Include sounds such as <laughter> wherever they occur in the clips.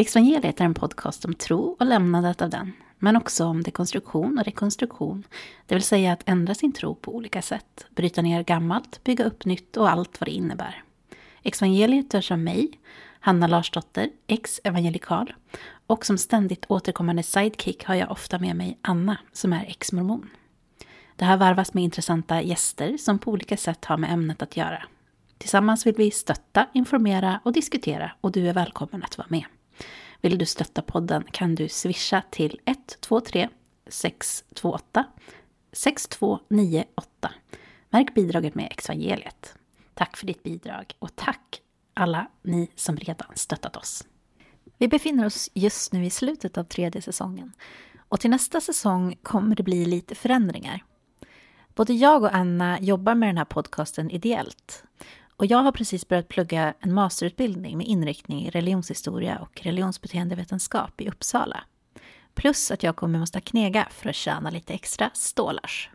Exvangeliet är en podcast om tro och lämnandet av den, men också om dekonstruktion och rekonstruktion, det vill säga att ändra sin tro på olika sätt, bryta ner gammalt, bygga upp nytt och allt vad det innebär. Exvangeliet görs av mig, Hanna Larsdotter, ex-evangelikal, och som ständigt återkommande sidekick har jag ofta med mig Anna, som är ex-mormon. Det här varvas med intressanta gäster som på olika sätt har med ämnet att göra. Tillsammans vill vi stötta, informera och diskutera och du är välkommen att vara med. Vill du stötta podden kan du swisha till 123 628 6298. Märk bidraget med evangeliet. Tack för ditt bidrag och tack alla ni som redan stöttat oss. Vi befinner oss just nu i slutet av tredje säsongen och till nästa säsong kommer det bli lite förändringar. Både jag och Anna jobbar med den här podcasten ideellt och jag har precis börjat plugga en masterutbildning med inriktning i religionshistoria och religionsbeteendevetenskap i Uppsala. Plus att jag kommer måste knega för att tjäna lite extra stålars.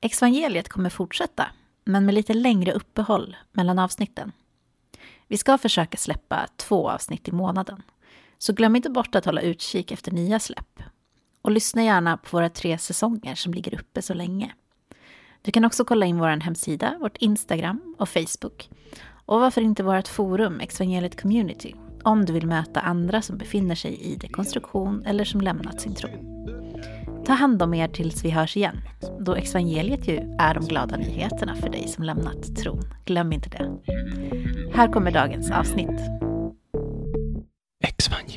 Exvangeliet kommer fortsätta, men med lite längre uppehåll mellan avsnitten. Vi ska försöka släppa två avsnitt i månaden. Så glöm inte bort att hålla utkik efter nya släpp. Och lyssna gärna på våra tre säsonger som ligger uppe så länge. Du kan också kolla in vår hemsida, vårt Instagram och Facebook. Och varför inte vårt forum, Exvangeliet Community, om du vill möta andra som befinner sig i dekonstruktion eller som lämnat sin tro. Ta hand om er tills vi hörs igen, då evangeliet ju är de glada nyheterna för dig som lämnat tron. Glöm inte det. Här kommer dagens avsnitt. Exvangeliet.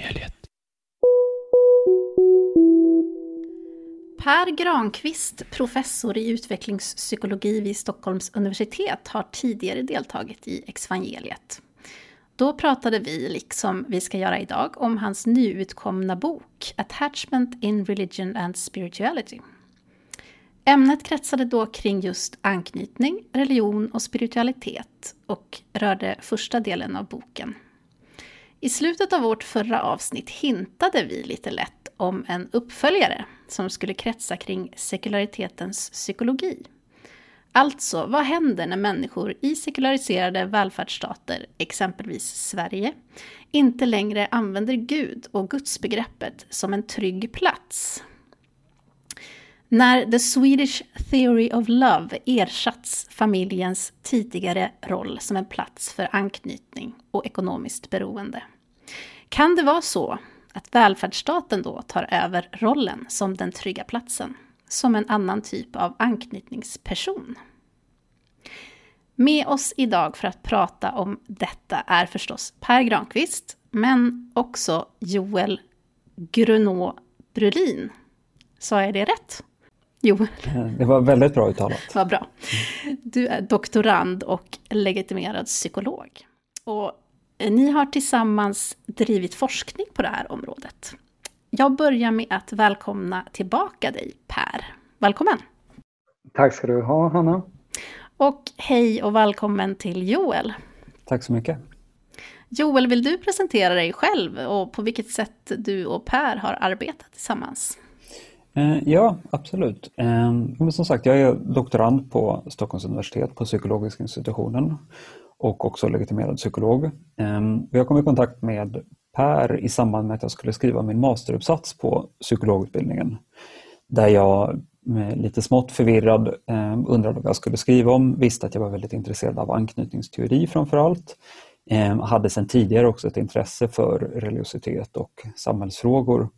Per Granqvist, professor i utvecklingspsykologi vid Stockholms universitet, har tidigare deltagit i Exvangeliet. Då pratade vi, liksom vi ska göra idag, om hans nyutkomna bok Attachment in Religion and Spirituality. Ämnet kretsade då kring just anknytning, religion och spiritualitet och rörde första delen av boken. I slutet av vårt förra avsnitt hintade vi lite lätt om en uppföljare som skulle kretsa kring sekularitetens psykologi. Alltså, vad händer när människor i sekulariserade välfärdsstater, exempelvis Sverige, inte längre använder Gud och gudsbegreppet som en trygg plats? När the Swedish Theory of Love ersatts familjens tidigare roll som en plats för anknytning och ekonomiskt beroende. Kan det vara så att välfärdsstaten då tar över rollen som den trygga platsen? som en annan typ av anknytningsperson. Med oss idag för att prata om detta är förstås Per Granqvist, men också Joel Grunå Brulin. Sa jag det rätt? Joel? <laughs> Det var väldigt bra uttalat. Vad bra. Du är doktorand och legitimerad psykolog. Och ni har tillsammans drivit forskning på det här området. Jag börjar med att välkomna tillbaka dig Per. Välkommen! Tack ska du ha Hanna. Och hej och välkommen till Joel. Tack så mycket. Joel, vill du presentera dig själv och på vilket sätt du och Per har arbetat tillsammans? Eh, ja, absolut. Eh, som sagt, jag är doktorand på Stockholms universitet på psykologiska institutionen och också legitimerad psykolog. Ehm, jag kom i kontakt med Per i samband med att jag skulle skriva min masteruppsats på psykologutbildningen. Där jag eh, lite smått förvirrad ehm, undrade vad jag skulle skriva om, visste att jag var väldigt intresserad av anknytningsteori framförallt. Ehm, hade sedan tidigare också ett intresse för religiositet och samhällsfrågor.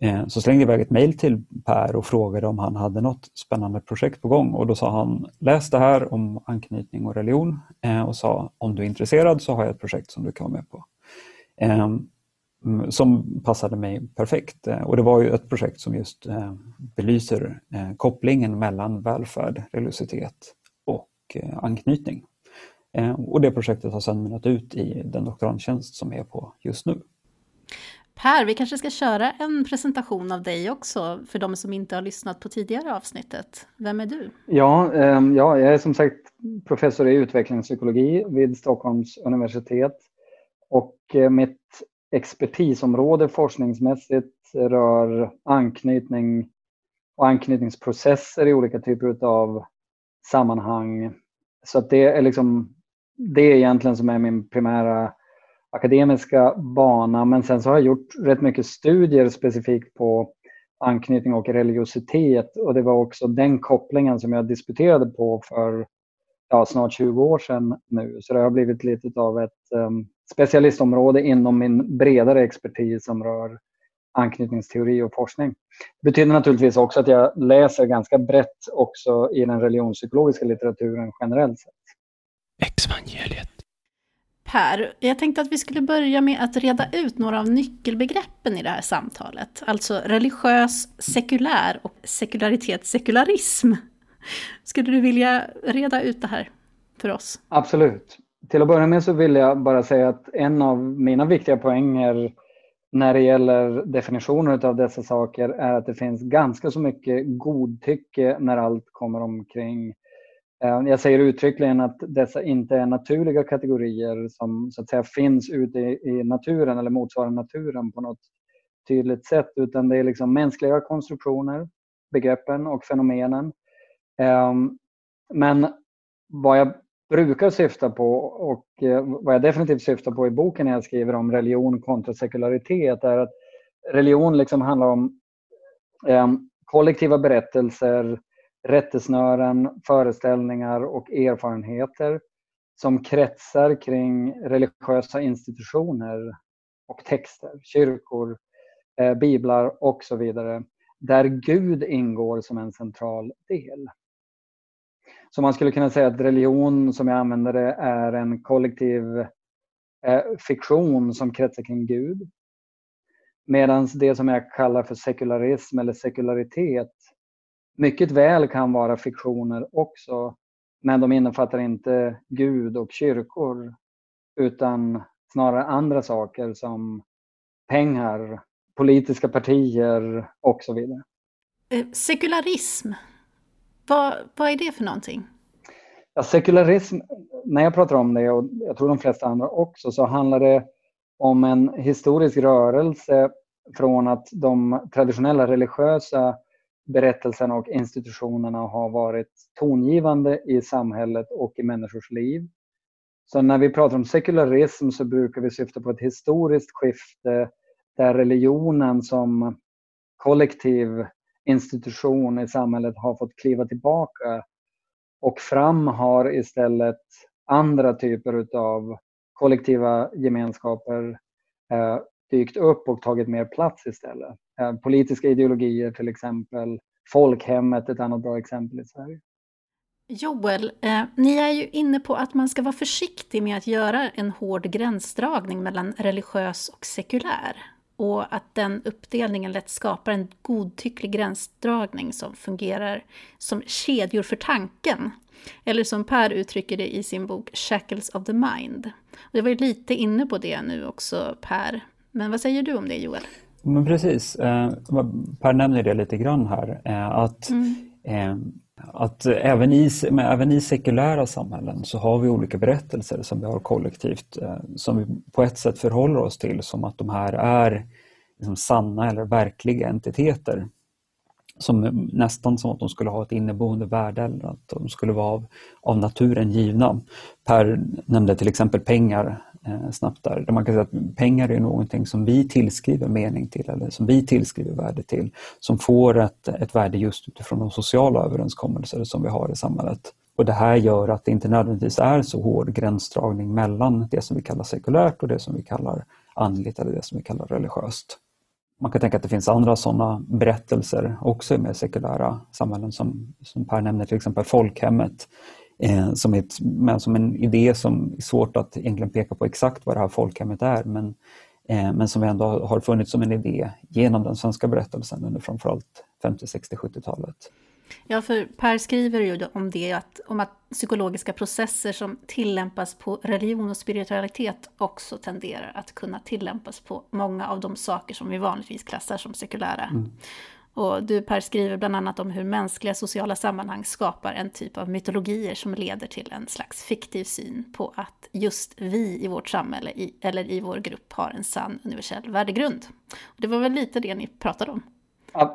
Eh, så slängde jag iväg ett mejl till Per och frågade om han hade något spännande projekt på gång och då sa han läs det här om anknytning och religion eh, och sa om du är intresserad så har jag ett projekt som du kan vara med på. Ehm, mm, som passade mig perfekt. Eh, och det var ju ett projekt som just belyser kopplingen mellan välfärd, religiositet och anknytning. Och det projektet har sedan mynnat ut i den doktorandtjänst som är på just nu. Per, vi kanske ska köra en presentation av dig också för de som inte har lyssnat på tidigare avsnittet. Vem är du? Ja, ehm, ja jag är som sagt professor i utvecklingspsykologi vid Stockholms universitet och eh, mitt expertisområde forskningsmässigt rör anknytning och anknytningsprocesser i olika typer av sammanhang. Så att det är liksom det är egentligen som är min primära akademiska bana. Men sen så har jag gjort rätt mycket studier specifikt på anknytning och religiositet. Och det var också den kopplingen som jag disputerade på för ja, snart 20 år sedan nu. Så det har blivit lite av ett um, specialistområde inom min bredare expertis som rör anknytningsteori och forskning. Det betyder naturligtvis också att jag läser ganska brett också i den religionspsykologiska litteraturen generellt sett. Exvangeliet. Per, jag tänkte att vi skulle börja med att reda ut några av nyckelbegreppen i det här samtalet. Alltså religiös, sekulär och sekularitet, sekularism. Skulle du vilja reda ut det här för oss? Absolut. Till att börja med så vill jag bara säga att en av mina viktiga poänger när det gäller definitioner av dessa saker är att det finns ganska så mycket godtycke när allt kommer omkring. Eh, jag säger uttryckligen att dessa inte är naturliga kategorier som så att säga finns ute i naturen eller motsvarar naturen på något tydligt sätt, utan det är liksom mänskliga konstruktioner, begreppen och fenomenen. Ehm, men vad jag brukar syfta på och eh, vad jag definitivt syftar på i boken när jag skriver om religion kontra sekularitet är att religion liksom handlar om ehm, kollektiva berättelser, rättesnören, föreställningar och erfarenheter som kretsar kring religiösa institutioner och texter, kyrkor, eh, biblar och så vidare, där Gud ingår som en central del. Så man skulle kunna säga att religion, som jag använder det, är en kollektiv eh, fiktion som kretsar kring Gud. Medan det som jag kallar för sekularism eller sekularitet mycket väl kan vara fiktioner också, men de innefattar inte Gud och kyrkor, utan snarare andra saker som pengar, politiska partier och så vidare. Eh, sekularism, vad, vad är det för någonting? Ja, sekularism, när jag pratar om det, och jag tror de flesta andra också, så handlar det om en historisk rörelse från att de traditionella religiösa berättelserna och institutionerna har varit tongivande i samhället och i människors liv. Så när vi pratar om sekularism så brukar vi syfta på ett historiskt skifte där religionen som kollektiv institution i samhället har fått kliva tillbaka och fram har istället andra typer av kollektiva gemenskaper eh, dykt upp och tagit mer plats istället. Eh, politiska ideologier till exempel, folkhemmet ett annat bra exempel i Sverige. Joel, eh, ni är ju inne på att man ska vara försiktig med att göra en hård gränsdragning mellan religiös och sekulär och att den uppdelningen lätt skapar en godtycklig gränsdragning som fungerar som kedjor för tanken. Eller som Per uttrycker det i sin bok Shackles of the Mind. Och jag var ju lite inne på det nu också Per, men vad säger du om det Joel? Men precis, eh, Per nämner det lite grann här, eh, att mm. Eh, att även i, även i sekulära samhällen så har vi olika berättelser som vi har kollektivt som vi på ett sätt förhåller oss till som att de här är liksom sanna eller verkliga entiteter. Som nästan som att de skulle ha ett inneboende värde eller att de skulle vara av, av naturen givna. Per nämnde till exempel pengar Eh, snabbt där, där man kan säga att pengar är någonting som vi tillskriver mening till eller som vi tillskriver värde till, som får ett, ett värde just utifrån de sociala överenskommelser som vi har i samhället. Och Det här gör att det inte nödvändigtvis är så hård gränsdragning mellan det som vi kallar sekulärt och det som vi kallar andligt eller det som vi kallar religiöst. Man kan tänka att det finns andra sådana berättelser också i mer sekulära samhällen som, som Per nämner, till exempel folkhemmet eh, som, ett, men som en idé som är svårt att egentligen peka på exakt vad det här folkhemmet är men, eh, men som ändå har funnits som en idé genom den svenska berättelsen under framförallt 50, 60, 70-talet. Ja, för Per skriver ju om det, att, om att psykologiska processer som tillämpas på religion och spiritualitet också tenderar att kunna tillämpas på många av de saker som vi vanligtvis klassar som sekulära. Mm. Och du Per skriver bland annat om hur mänskliga sociala sammanhang skapar en typ av mytologier som leder till en slags fiktiv syn på att just vi i vårt samhälle i, eller i vår grupp har en sann universell värdegrund. Och det var väl lite det ni pratade om?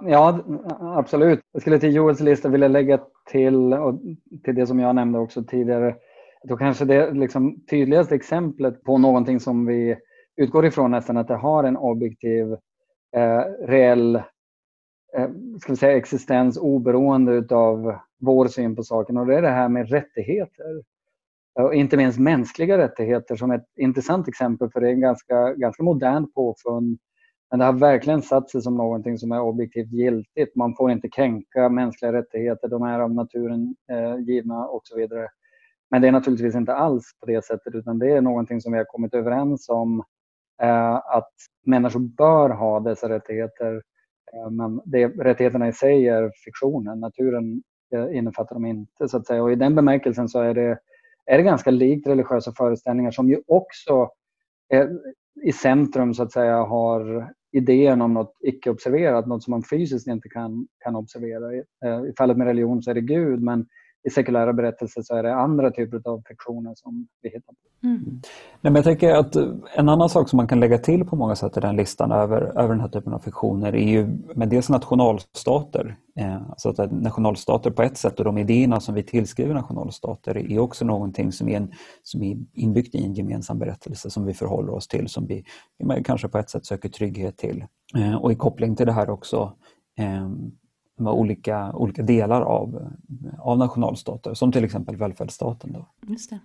Ja, absolut. Jag skulle till Joels lista vilja lägga till, och till det som jag nämnde också tidigare, då kanske det liksom tydligaste exemplet på någonting som vi utgår ifrån nästan att det har en objektiv, eh, reell Eh, ska vi säga, existens oberoende av vår syn på saken och det är det här med rättigheter. Och inte minst mänskliga rättigheter som ett intressant exempel för det är en ganska, ganska modernt påfund. Men det har verkligen satt sig som någonting som är objektivt giltigt. Man får inte kränka mänskliga rättigheter, de är av naturen eh, givna och så vidare. Men det är naturligtvis inte alls på det sättet utan det är någonting som vi har kommit överens om eh, att människor bör ha dessa rättigheter. Eh, men det, rättigheterna i sig är fiktionen, naturen eh, innefattar dem inte så att säga. Och i den bemärkelsen så är det, är det ganska likt religiösa föreställningar som ju också eh, i centrum så att säga har idén om något icke-observerat, något som man fysiskt inte kan, kan observera. I fallet med religion så är det Gud men i sekulära berättelser så är det andra typer av fiktioner som vi hittar på. Mm. Nej, men jag tänker att en annan sak som man kan lägga till på många sätt i den listan över, över den här typen av fiktioner är ju med dels nationalstater. Eh, alltså att nationalstater på ett sätt och de idéerna som vi tillskriver nationalstater är också någonting som är, en, som är inbyggt i en gemensam berättelse som vi förhåller oss till, som vi kanske på ett sätt söker trygghet till. Eh, och i koppling till det här också eh, med olika, olika delar av, av nationalstater, som till exempel välfärdsstaten. Då. Just det.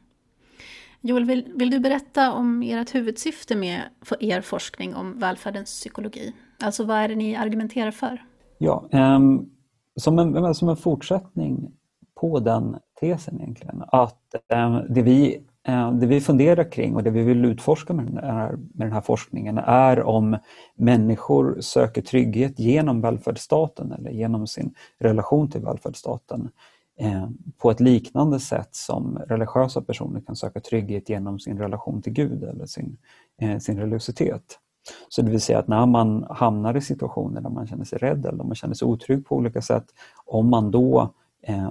Joel, vill, vill du berätta om ert huvudsyfte med för er forskning om välfärdens psykologi? Alltså vad är det ni argumenterar för? Ja, um, som, en, som en fortsättning på den tesen egentligen, att um, det vi Eh, Eh, det vi funderar kring och det vi vill utforska med den, här, med den här forskningen är om människor söker trygghet genom välfärdsstaten eller genom sin relation till välfärdsstaten eh, på ett liknande sätt som religiösa personer kan söka trygghet genom sin relation till Gud eller sin, eh, sin religiositet. Så det vill säga att när man hamnar i situationer där man känner sig rädd eller man känner sig otrygg på olika sätt, om man då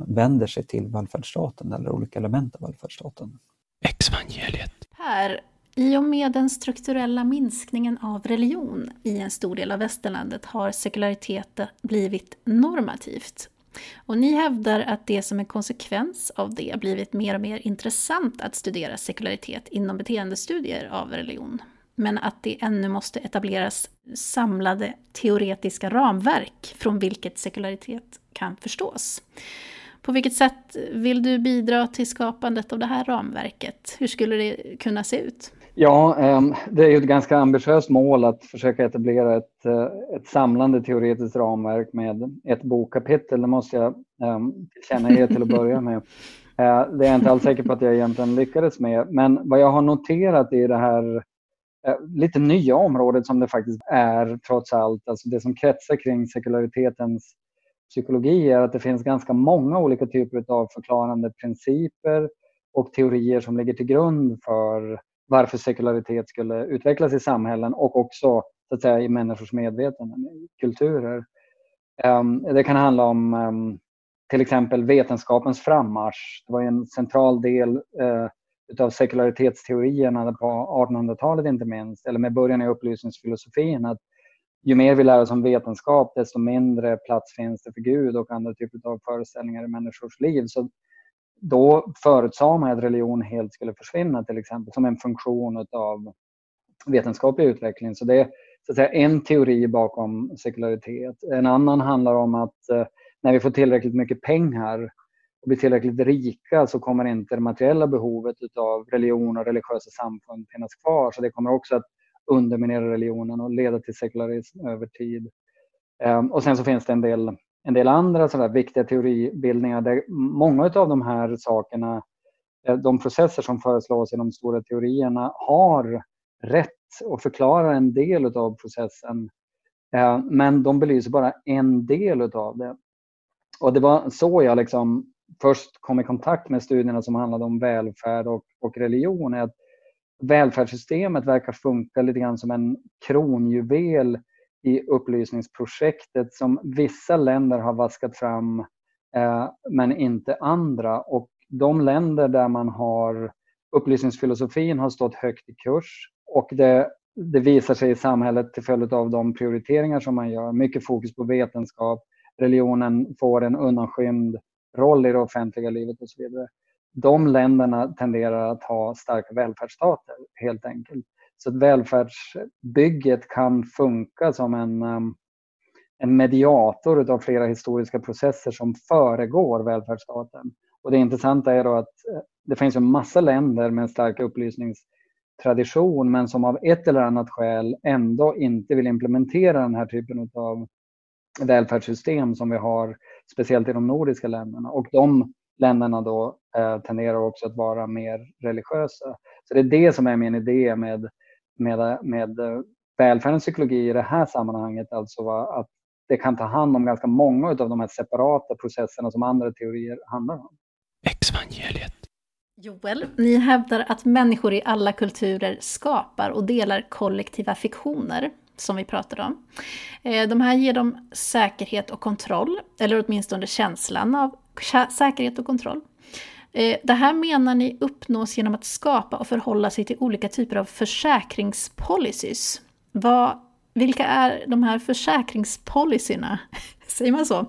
vänder sig till välfärdsstaten eller olika element av välfärdsstaten. Exvangeliet. Per, i och med den strukturella minskningen av religion i en stor del av västerlandet har sekulariteten blivit normativt. Och ni hävdar att det som en konsekvens av det blivit mer och mer intressant att studera sekularitet inom beteendestudier av religion. Men att det ännu måste etableras samlade teoretiska ramverk från vilket sekularitet kan förstås. På vilket sätt vill du bidra till skapandet av det här ramverket? Hur skulle det kunna se ut? Ja, ehm, det är ju ett ganska ambitiöst mål att försöka etablera ett, eh, ett samlande teoretiskt ramverk med ett bokkapitel. Det måste jag ehm, tillkännage till att börja med. <laughs> Eh, det är jag inte alls säker på att jag egentligen lyckades med. Men vad jag har noterat i det här eh, lite nya området som det faktiskt är trots allt, alltså det som kretsar kring sekularitetens psykologi är att det finns ganska många olika typer av förklarande principer och teorier som ligger till grund för varför sekularitet skulle utvecklas i samhällen och också så att säga, i människors medvetande, kulturer. Ehm, det kan handla om ehm, till exempel vetenskapens frammarsch. Det var en central del av utav sekularitetsteorierna på 1800-talet inte minst, eller med början i upplysningsfilosofin, att ju mer vi lär oss om vetenskap, desto mindre plats finns det för Gud och andra typer av föreställningar i människors liv. Så då förutsade man att religion helt skulle försvinna till exempel som en funktion av vetenskaplig utveckling. Så det är så att säga, en teori bakom sekularitet. En annan handlar om att eh, när vi får tillräckligt mycket pengar och blir tillräckligt rika så kommer inte det materiella behovet av religion och religiösa samfund finnas kvar. Så det kommer också att underminera religionen och leda till sekularism över tid. Ehm, och sen så finns det en del, en del andra sådär viktiga teoribildningar där många av de här sakerna, eh, de processer som föreslås i de stora teorierna har rätt och förklarar en del av processen. Ehm, men de belyser bara en del av det. Och det var så jag liksom först kom i kontakt med studierna som handlade om välfärd och, och religion. Att välfärdssystemet verkar funka lite grann som en kronjuvel i upplysningsprojektet som vissa länder har vaskat fram eh, men inte andra. Och de länder där man har upplysningsfilosofin har stått högt i kurs och det, det visar sig i samhället till följd av de prioriteringar som man gör. Mycket fokus på vetenskap, religionen får en undanskymd roll i det offentliga livet och så vidare de länderna tenderar att ha starka välfärdsstater helt enkelt. Så att välfärdsbygget kan funka som en, um, en mediator av flera historiska processer som föregår välfärdsstaten. Och det intressanta är då att eh, det finns en massa länder med en stark upplysningstradition men som av ett eller annat skäl ändå inte vill implementera den här typen av välfärdssystem som vi har speciellt i de nordiska länderna. Och de länderna då eh, tenderar också att vara mer religiösa. Så det är det som är min idé med, med, med eh, välfärdens psykologi i det här sammanhanget, alltså att det kan ta hand om ganska många av de här separata processerna som andra teorier handlar om. Exvangeliet. Joel, ni hävdar att människor i alla kulturer skapar och delar kollektiva fiktioner, som vi pratade om. Eh, de här ger dem säkerhet och kontroll, eller åtminstone känslan av säkerhet och kontroll. Eh, det här menar ni uppnås genom att skapa och förhålla sig till olika typer av försäkringspolicies. Vad, vilka är de här försäkringspolicyerna? <laughs> Säger man så?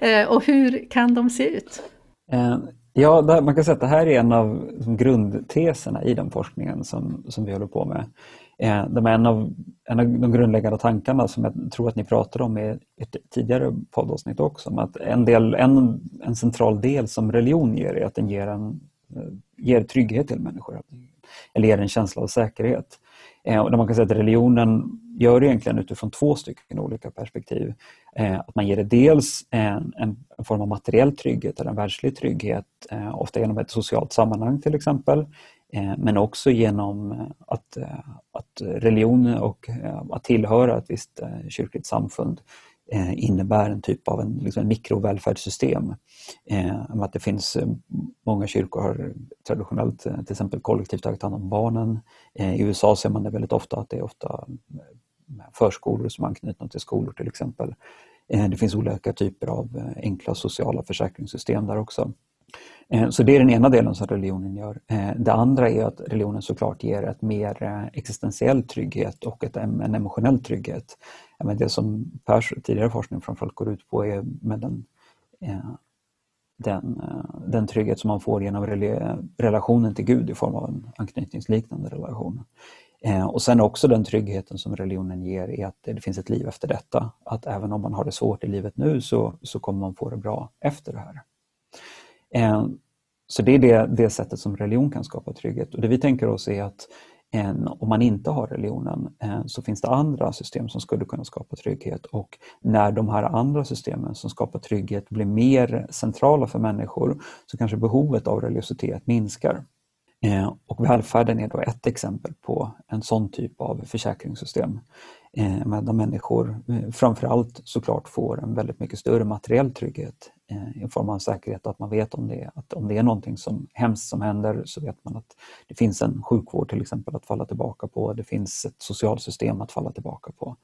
Eh, och hur kan de se ut? Eh, Ja, man kan säga att det här är en av liksom grundteserna i den forskningen som, som vi håller på med. Eh, de är en av, en av de grundläggande tankarna som jag tror att ni pratade om i ett tidigare poddavsnitt också, om att en, del, en, en central del som religion ger är att den ger, en, eh, ger trygghet till människor, eller ger en känsla av säkerhet. Eh, och man kan säga att religionen gör det egentligen utifrån två stycken olika perspektiv. Eh, att man ger det dels en, en, form av materiell trygghet eller en världslig trygghet, eh, ofta genom ett socialt sammanhang till exempel, eh, men också genom eh, att, eh, att religion och att tillhöra ett visst kyrkligt samfund innebär en typ av en, liksom en mikrovälfärdssystem. Att det finns många kyrkor har traditionellt till exempel kollektivt tagit hand om barnen. I USA ser man det väldigt ofta att det är ofta förskolor som är anknutna till skolor till exempel. Eh, det finns olika typer av eh, enkla sociala försäkringssystem där också. Eh, så det är den ena delen som religionen gör. Det andra är att religionen såklart ger ett mer existentiell trygghet och ett, en emotionell trygghet men det som Pers tidigare forskning framförallt går ut på är med den, den, den trygghet som man får genom relationen till Gud i form av en anknytningsliknande relation. Eh, och sen också den tryggheten som religionen ger i att det finns ett liv efter detta. Att även om man har det svårt i livet nu så, så kommer man få det bra efter det här. Eh, så det är det, det sättet som religion kan skapa trygghet. Och det vi tänker oss är att eh, om man inte har religionen så finns det andra system som skulle kunna skapa trygghet och när de här andra systemen som skapar trygghet blir mer centrala för människor så kanske behovet av religiositet minskar. Eh, och välfärden är då ett exempel på en sån typ av försäkringssystem. Eh, där människor eh, framförallt såklart får en väldigt mycket större materiell trygghet Eh, i form av säkerhet att man vet om det, att om det är någonting som hemskt som händer så vet man att det finns en sjukvård till exempel att falla tillbaka på. Det finns ett socialsystem att falla tillbaka på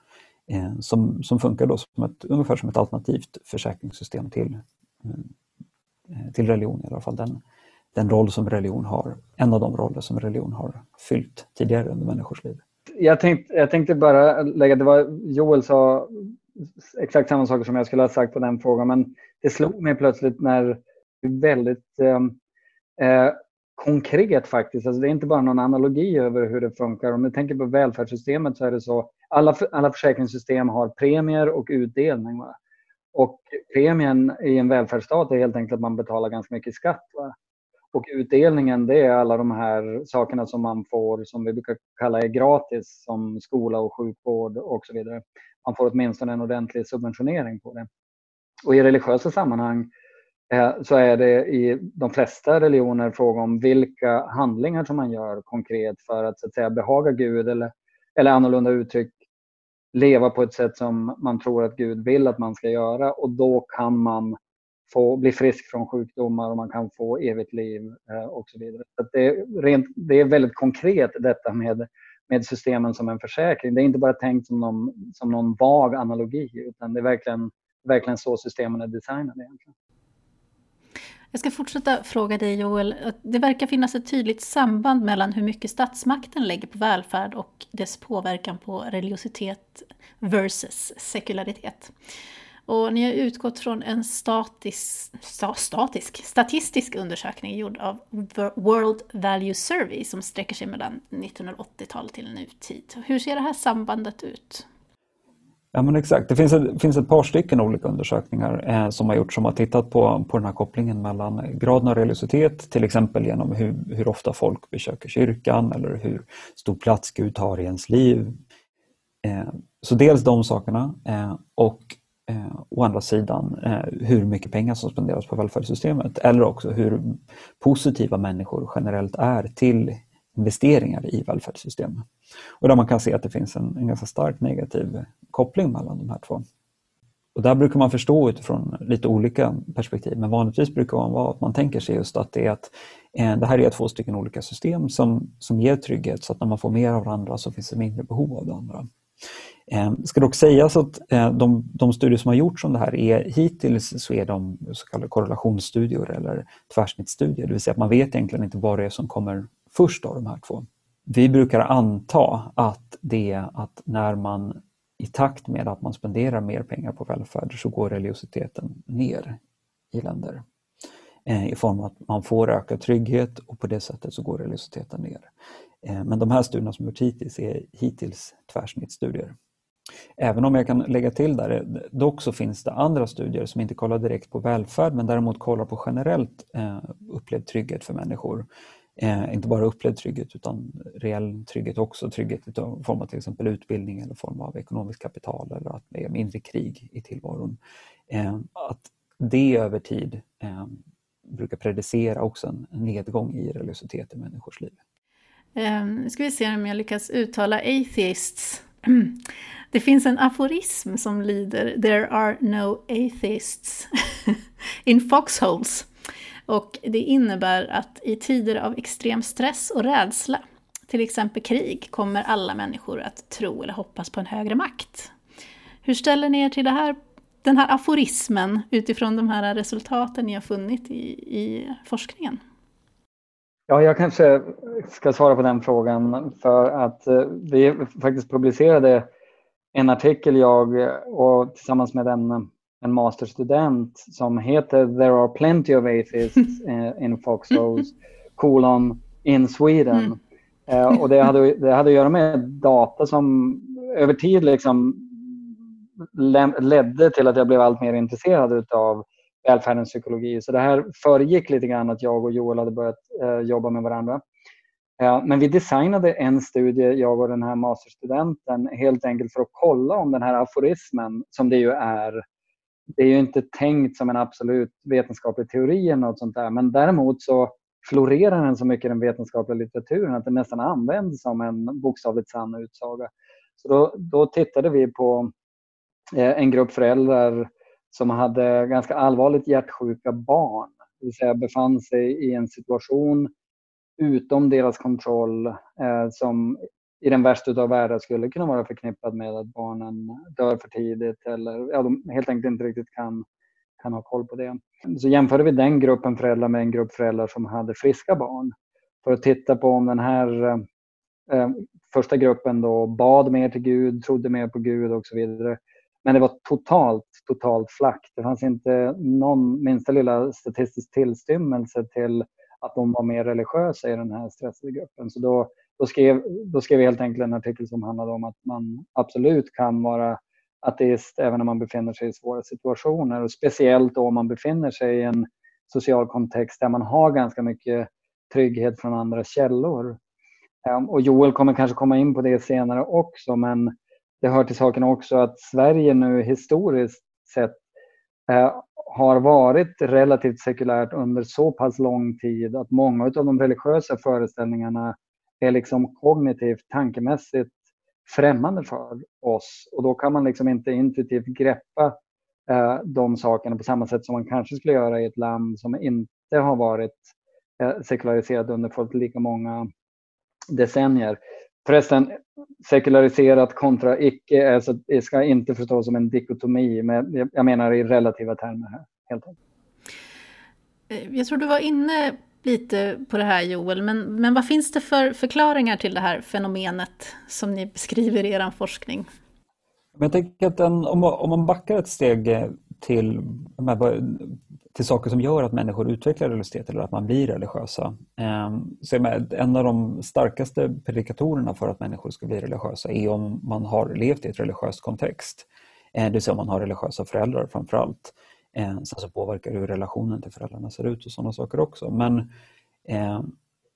eh, som, som funkar då som ett, ungefär som ett alternativt försäkringssystem till, eh, till religion i alla fall. Den, den roll som religion har, en av de roller som religion har fyllt tidigare under människors liv. Jag tänkte, jag tänkte bara lägga, det var Joel sa exakt samma saker som jag skulle ha sagt på den frågan, men det slog mig plötsligt när väldigt ehm, eh, konkret faktiskt. Alltså det är inte bara någon analogi över hur det funkar. Om du tänker på välfärdssystemet så är det så. Alla, alla försäkringssystem har premier och utdelning. Va? Och premien i en välfärdsstat är helt enkelt att man betalar ganska mycket skatt. Va? Och utdelningen det är alla de här sakerna som man får som vi brukar kalla är gratis som skola och sjukvård och så vidare. Man får åtminstone en ordentlig subventionering på det. Och i religiösa sammanhang eh, så är det i de flesta religioner fråga om vilka handlingar som man gör konkret för att, så att säga, behaga Gud eller, eller annorlunda uttryck leva på ett sätt som man tror att Gud vill att man ska göra och då kan man få bli frisk från sjukdomar och man kan få evigt liv eh, och så vidare. Så det, är rent, det är väldigt konkret detta med, med systemen som en försäkring. Det är inte bara tänkt som någon, som någon vag analogi utan det är verkligen verkligen så systemen är designade egentligen. Jag ska fortsätta fråga dig Joel. Det verkar finnas ett tydligt samband mellan hur mycket statsmakten lägger på välfärd och dess påverkan på religiositet versus sekularitet. Och ni har utgått från en statisk, statisk, statistisk undersökning gjord av World Value Survey som sträcker sig mellan 1980-tal till nutid. Hur ser det här sambandet ut? Ja men exakt, det finns ett, finns ett par stycken olika undersökningar eh, som har gjorts som har tittat på, på den här kopplingen mellan graden av religiositet, till exempel genom hur, hur ofta folk besöker kyrkan eller hur stor plats Gud tar i ens liv. Eh, så dels de sakerna eh, och eh, å andra sidan eh, hur mycket pengar som spenderas på välfärdssystemet eller också hur positiva människor generellt är till investeringar i välfärdssystemet. Och där man kan se att det finns en, en ganska stark negativ koppling mellan de här två. Och där brukar man förstå utifrån lite olika perspektiv, men vanligtvis brukar man vara att man tänker sig just att det är att eh, det här är två stycken olika system som, som ger trygghet så att när man får mer av varandra andra så finns det mindre behov av det andra. Ehm, det ska dock sägas att eh, de, de, studier som har gjorts om det här är hittills så är de så kallade korrelationsstudier eller tvärsnittsstudier, det vill säga att man vet egentligen inte vad det är som kommer först av de här två. Vi brukar anta att det är att när man i takt med att man spenderar mer pengar på välfärd så går religiositeten ner i länder eh, i form av att man får ökad trygghet och på det sättet så går religiositeten ner. Eh, men de här studierna som gjorts hittills är hittills tvärsnittsstudier. Även om jag kan lägga till där, dock så finns det andra studier som inte kollar direkt på välfärd men däremot kollar på generellt eh, upplevd trygghet för människor. Eh, inte bara upplevd trygghet utan reell trygghet också, trygghet i form av till exempel utbildning eller form av ekonomiskt kapital eller att det är mindre krig i tillvaron. Eh, att det över tid eh, brukar predicera också en nedgång i religiositet i människors liv. Ehm, nu um, ska vi se om jag lyckas uttala atheists. <clears throat> Det finns en aforism som lyder There are no atheists <laughs> in foxholes. Och det innebär att i tider av extrem stress och rädsla, till exempel krig, kommer alla människor att tro eller hoppas på en högre makt. Hur ställer ni er till det här, den här aforismen utifrån de här resultaten ni har funnit i, i forskningen? Ja, jag kanske ska svara på den frågan för att eh, vi faktiskt publicerade en artikel jag och tillsammans med en en masterstudent som heter There are plenty of atheists <laughs> in Foxholes, kolon in Sweden. Mm. Uh, och det hade, det hade att göra med data som över tid liksom ledde till att jag blev allt mer intresserad av välfärdens psykologi. Så det här föregick lite grann att jag och Joel hade börjat eh, jobba med varandra. Eh, men vi designade en studie, jag och den här masterstudenten, helt enkelt för att kolla om den här aforismen, som det ju är, det är ju inte tänkt som en absolut vetenskaplig teori eller något sånt där. Men däremot så florerar den så mycket i den vetenskapliga litteraturen att den nästan används som en bokstavligt sann utsaga. Så då, då tittade vi på eh, en grupp föräldrar som hade ganska allvarligt hjärtsjuka barn. Det vill säga befann sig i en situation utom deras kontroll eh, som i den värsta av världar skulle kunna vara förknippad med att barnen dör för tidigt eller ja, de helt enkelt inte riktigt kan, kan ha koll på det. Så jämförde vi den gruppen föräldrar med en grupp föräldrar som hade friska barn för att titta på om den här eh, eh första gruppen då bad mer till Gud, trodde mer på Gud och så vidare. Men det var totalt, totalt flackt. Det fanns inte någon minsta lilla statistisk tillstymmelse till att de var mer religiösa i den här stressade gruppen. Så då då skrev, då skrev jag helt enkelt en artikel som handlade om att man absolut kan vara ateist även när man befinner sig i svåra situationer. Och speciellt då om man befinner sig i en social kontext där man har ganska mycket trygghet från andra källor. Ehm, och Joel kommer kanske komma in på det senare också, men det hör till saken också att Sverige nu historiskt sett eh, har varit relativt sekulärt under så pass lång tid att många av de religiösa föreställningarna är liksom kognitivt, tankemässigt främmande för oss. Och då kan man liksom inte intuitivt greppa eh, de sakerna på samma sätt som man kanske skulle göra i ett land som inte har varit eh, sekulariserat under fullt lika många decennier. Förresten, sekulariserat kontra icke alltså, det ska inte förstås som en dikotomi, men jag menar i relativa termer här. Helt enkelt. Eh, jag tror du var inne lite på det här Joel, men, men vad finns det för förklaringar till det här fenomenet som ni beskriver i er forskning? Jag tänker att den, om, om man backar ett steg till, till saker som gör att människor utvecklar religiositet eller att man blir religiösa. Ehm, så en av de starkaste predikatorerna för att människor ska bli religiösa är om man har levt i ett religiöst kontext. Ehm, det vill säga om man har religiösa föräldrar framförallt. Ehm, sen så påverkar det hur relationen till föräldrarna ser ut och sådana saker också. Men,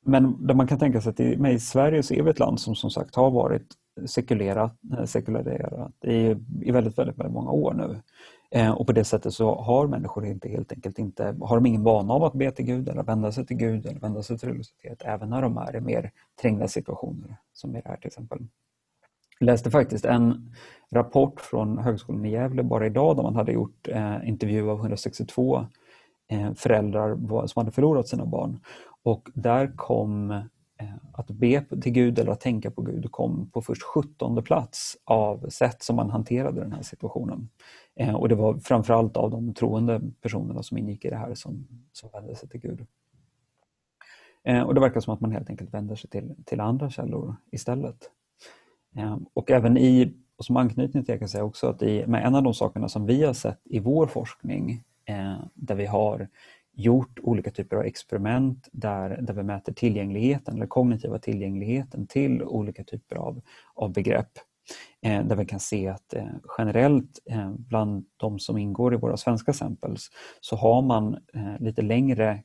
men där man kan tänka sig att i, i Sverige så är vi ett land som som sagt har varit sekulerat, eh, sekulariserat i, i väldigt, väldigt, väldigt många år nu. Eh, och på det sättet så har människor inte helt enkelt inte, har de ingen vana av att be till Gud eller vända sig till Gud eller vända sig till religiositet även när de är i mer trängda situationer som i det här till exempel. Jag läste faktiskt en rapport från Högskolan i Gävle bara idag där man hade gjort eh, intervju av 162 eh, föräldrar som hade förlorat sina barn och där kom Eh, att be till Gud eller att tänka på Gud kom på först 17 plats av sätt som man hanterade den här situationen. Eh, och det var framförallt av de troende personerna som ingick i det här som, som vände sig till Gud. Eh, och det verkar som att man helt enkelt vänder sig till, till andra källor istället. Eh, och även i, och som anknytning till, det kan jag säga också att i, med en av de sakerna som vi har sett i vår forskning, eh, där vi har gjort olika typer av experiment där, där vi mäter tillgängligheten eller kognitiva tillgängligheten till olika typer av, av begrepp. Eh, där vi kan se att eh, generellt eh, bland de som ingår i våra svenska samples så har man lite längre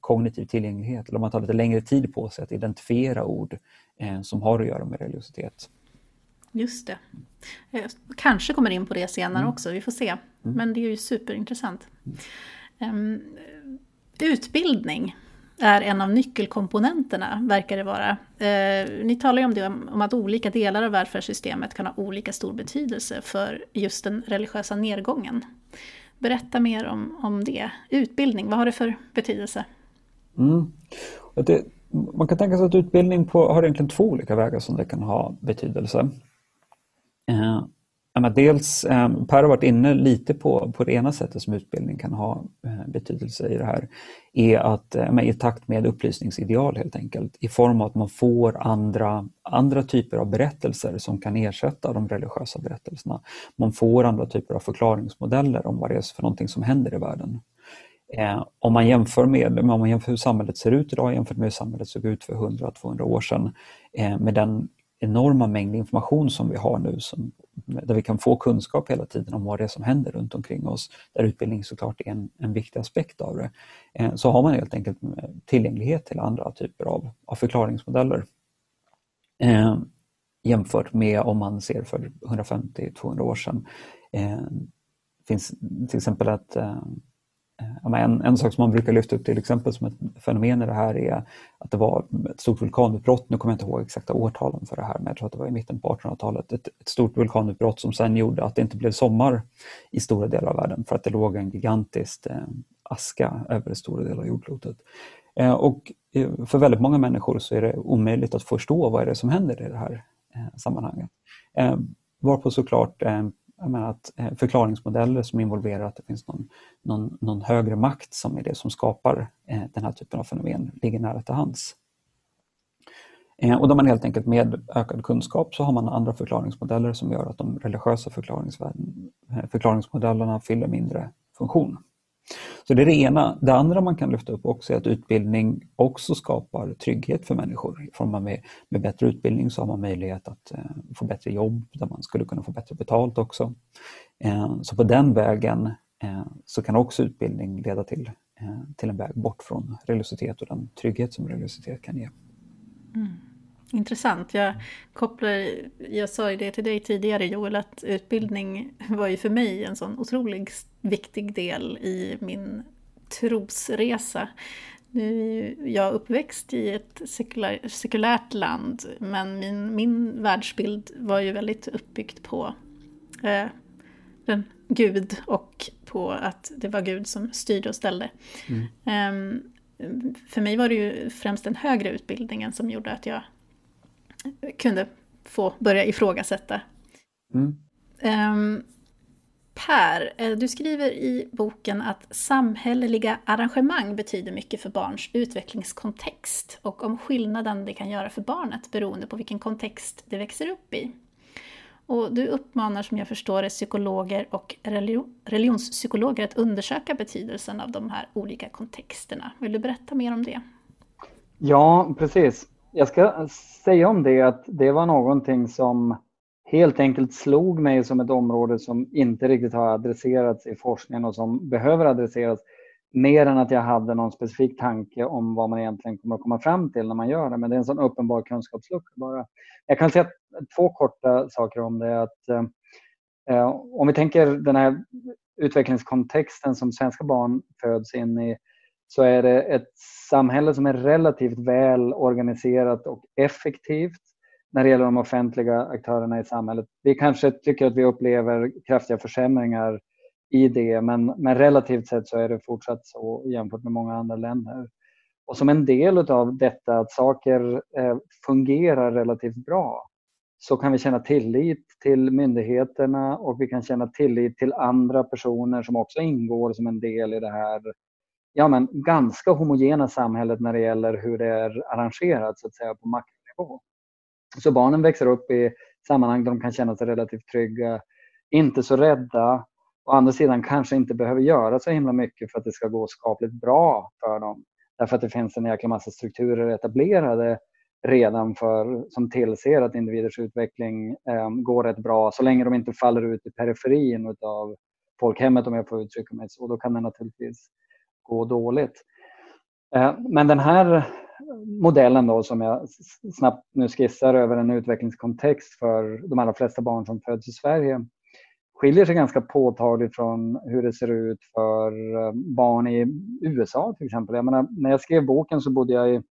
kognitiv tillgänglighet, eller man tar lite längre tid på sig att identifiera ord som har att göra med religiositet. Just det. Jag kanske kommer in på det senare mm. också, vi får se. Mm. Men det är ju superintressant. Mm. Um, utbildning är en av nyckelkomponenterna, verkar det vara. Eh, ni talar ju om det, om att olika delar av välfärdssystemet kan ha olika stor betydelse för just den religiösa nedgången. Berätta mer om, om det. Utbildning, vad har det för betydelse? Mm. Det, man kan tänka sig att utbildning på, har egentligen två olika vägar som det kan ha betydelse. Eh, Uh, dels, eh, Per har varit inne lite på, på det ena sättet som utbildning kan ha eh, betydelse i det här, är att eh, i takt med upplysningsideal helt enkelt, i form av att man får andra, andra typer av berättelser som kan ersätta de religiösa berättelserna. Man får andra typer av förklaringsmodeller om vad det är för någonting som händer i världen. Eh, om man jämför med om man jämför hur samhället ser ut idag jämfört med hur samhället såg ut för 100-200 år sedan eh, med den enorma mängd information som vi har nu, som, där vi kan få kunskap hela tiden om vad det är som händer runt omkring oss, där utbildning såklart är en, en viktig aspekt av det, eh, så har man helt enkelt eh, tillgänglighet till andra typer av, av förklaringsmodeller. Eh, jämfört med om man ser för 150-200 år sedan. Eh, finns till exempel ett eh, en, en sak som man brukar lyfta upp till exempel som ett fenomen i det här är att det var ett stort vulkanutbrott, nu kommer jag inte ihåg exakta årtalen för det här, men jag tror att det var i mitten på 1800-talet, ett, ett, stort vulkanutbrott som sen gjorde att det inte blev sommar i stora delar av världen för att det låg en gigantisk eh, aska över stora delar av jordklotet. Eh, och eh, för väldigt många människor så är det omöjligt att förstå vad är det som händer i det här eh, sammanhanget. Eh, varpå såklart eh, menar att eh, förklaringsmodeller som involverar att det finns någon, någon, någon högre makt som är det som skapar eh, den här typen av fenomen ligger nära till hands. Eh, och då man helt enkelt med ökad kunskap så har man andra förklaringsmodeller som gör att de religiösa eh, förklaringsmodellerna fyller mindre funktion. Så det är det ena. Det andra man kan lyfta upp också är att utbildning också skapar trygghet för människor. Får man med, med bättre utbildning så har man möjlighet att eh, få bättre jobb där man skulle kunna få bättre betalt också. Eh, så på den vägen eh, så kan också utbildning leda till, eh, till en väg bort från religiositet och den trygghet som religiositet kan ge. Mm. Intressant. Jag kopplar, jag sa ju det till dig tidigare Joel, att utbildning var ju för mig en sån otroligt viktig del i min trosresa. Nu är jag uppväxt i ett sekulär, sekulärt land, men min, min världsbild var ju väldigt uppbyggt på eh, den Gud och på att det var Gud som styrde och ställde. Mm. Um, för mig var det ju främst den högre utbildningen som gjorde att jag kunde få börja ifrågasätta. Mm. Um, per, eh, du skriver i boken att samhälleliga arrangemang betyder mycket för barns utvecklingskontext och om skillnaden det kan göra för barnet beroende på vilken kontext det växer upp i. Och du uppmanar som jag förstår det psykologer och religionspsykologer att undersöka betydelsen av de här olika kontexterna. Vill du berätta mer om det? Ja, precis. Jag ska säga om det att det var någonting som helt enkelt slog mig som ett område som inte riktigt har adresserats i forskningen och som behöver adresseras mer än att jag hade någon specifik tanke om vad man egentligen kommer att komma fram till när man gör det. Men det är en sån uppenbar kunskapslucka bara. Jag kan säga två korta saker om det. Att, eh, om vi tänker den här utvecklingskontexten som svenska barn föds in i så är det ett samhälle som är relativt väl organiserat och effektivt när det gäller de offentliga aktörerna i samhället. Vi kanske tycker att vi upplever kraftiga försämringar i det, men, men relativt sett så är det fortsatt så jämfört med många andra länder. Och som en del av detta att saker eh, fungerar relativt bra så kan vi känna tillit till myndigheterna och vi kan känna tillit till andra personer som också ingår som en del i det här ja, men, ganska homogena samhället när det gäller hur det är arrangerat så att säga på makronivå. Så barnen växer upp i sammanhang där de kan känna sig relativt trygga, inte så rädda. Å andra sidan kanske inte behöver göra så himla mycket för att det ska gå skapligt bra för dem. Därför att det finns en jäkla massa strukturer etablerade redan för, som tillser att individers utveckling eh, går rätt bra så länge de inte faller ut i periferin av folkhemmet om jag får uttrycka mig så. Då kan det naturligtvis gå dåligt. Eh, men den här modellen då som jag snabbt nu skissar över en utvecklingskontext för de allra flesta barn som föds i Sverige skiljer sig ganska påtagligt från hur det ser ut för eh, barn i USA till exempel. Jag menar, när jag skrev boken så bodde jag i,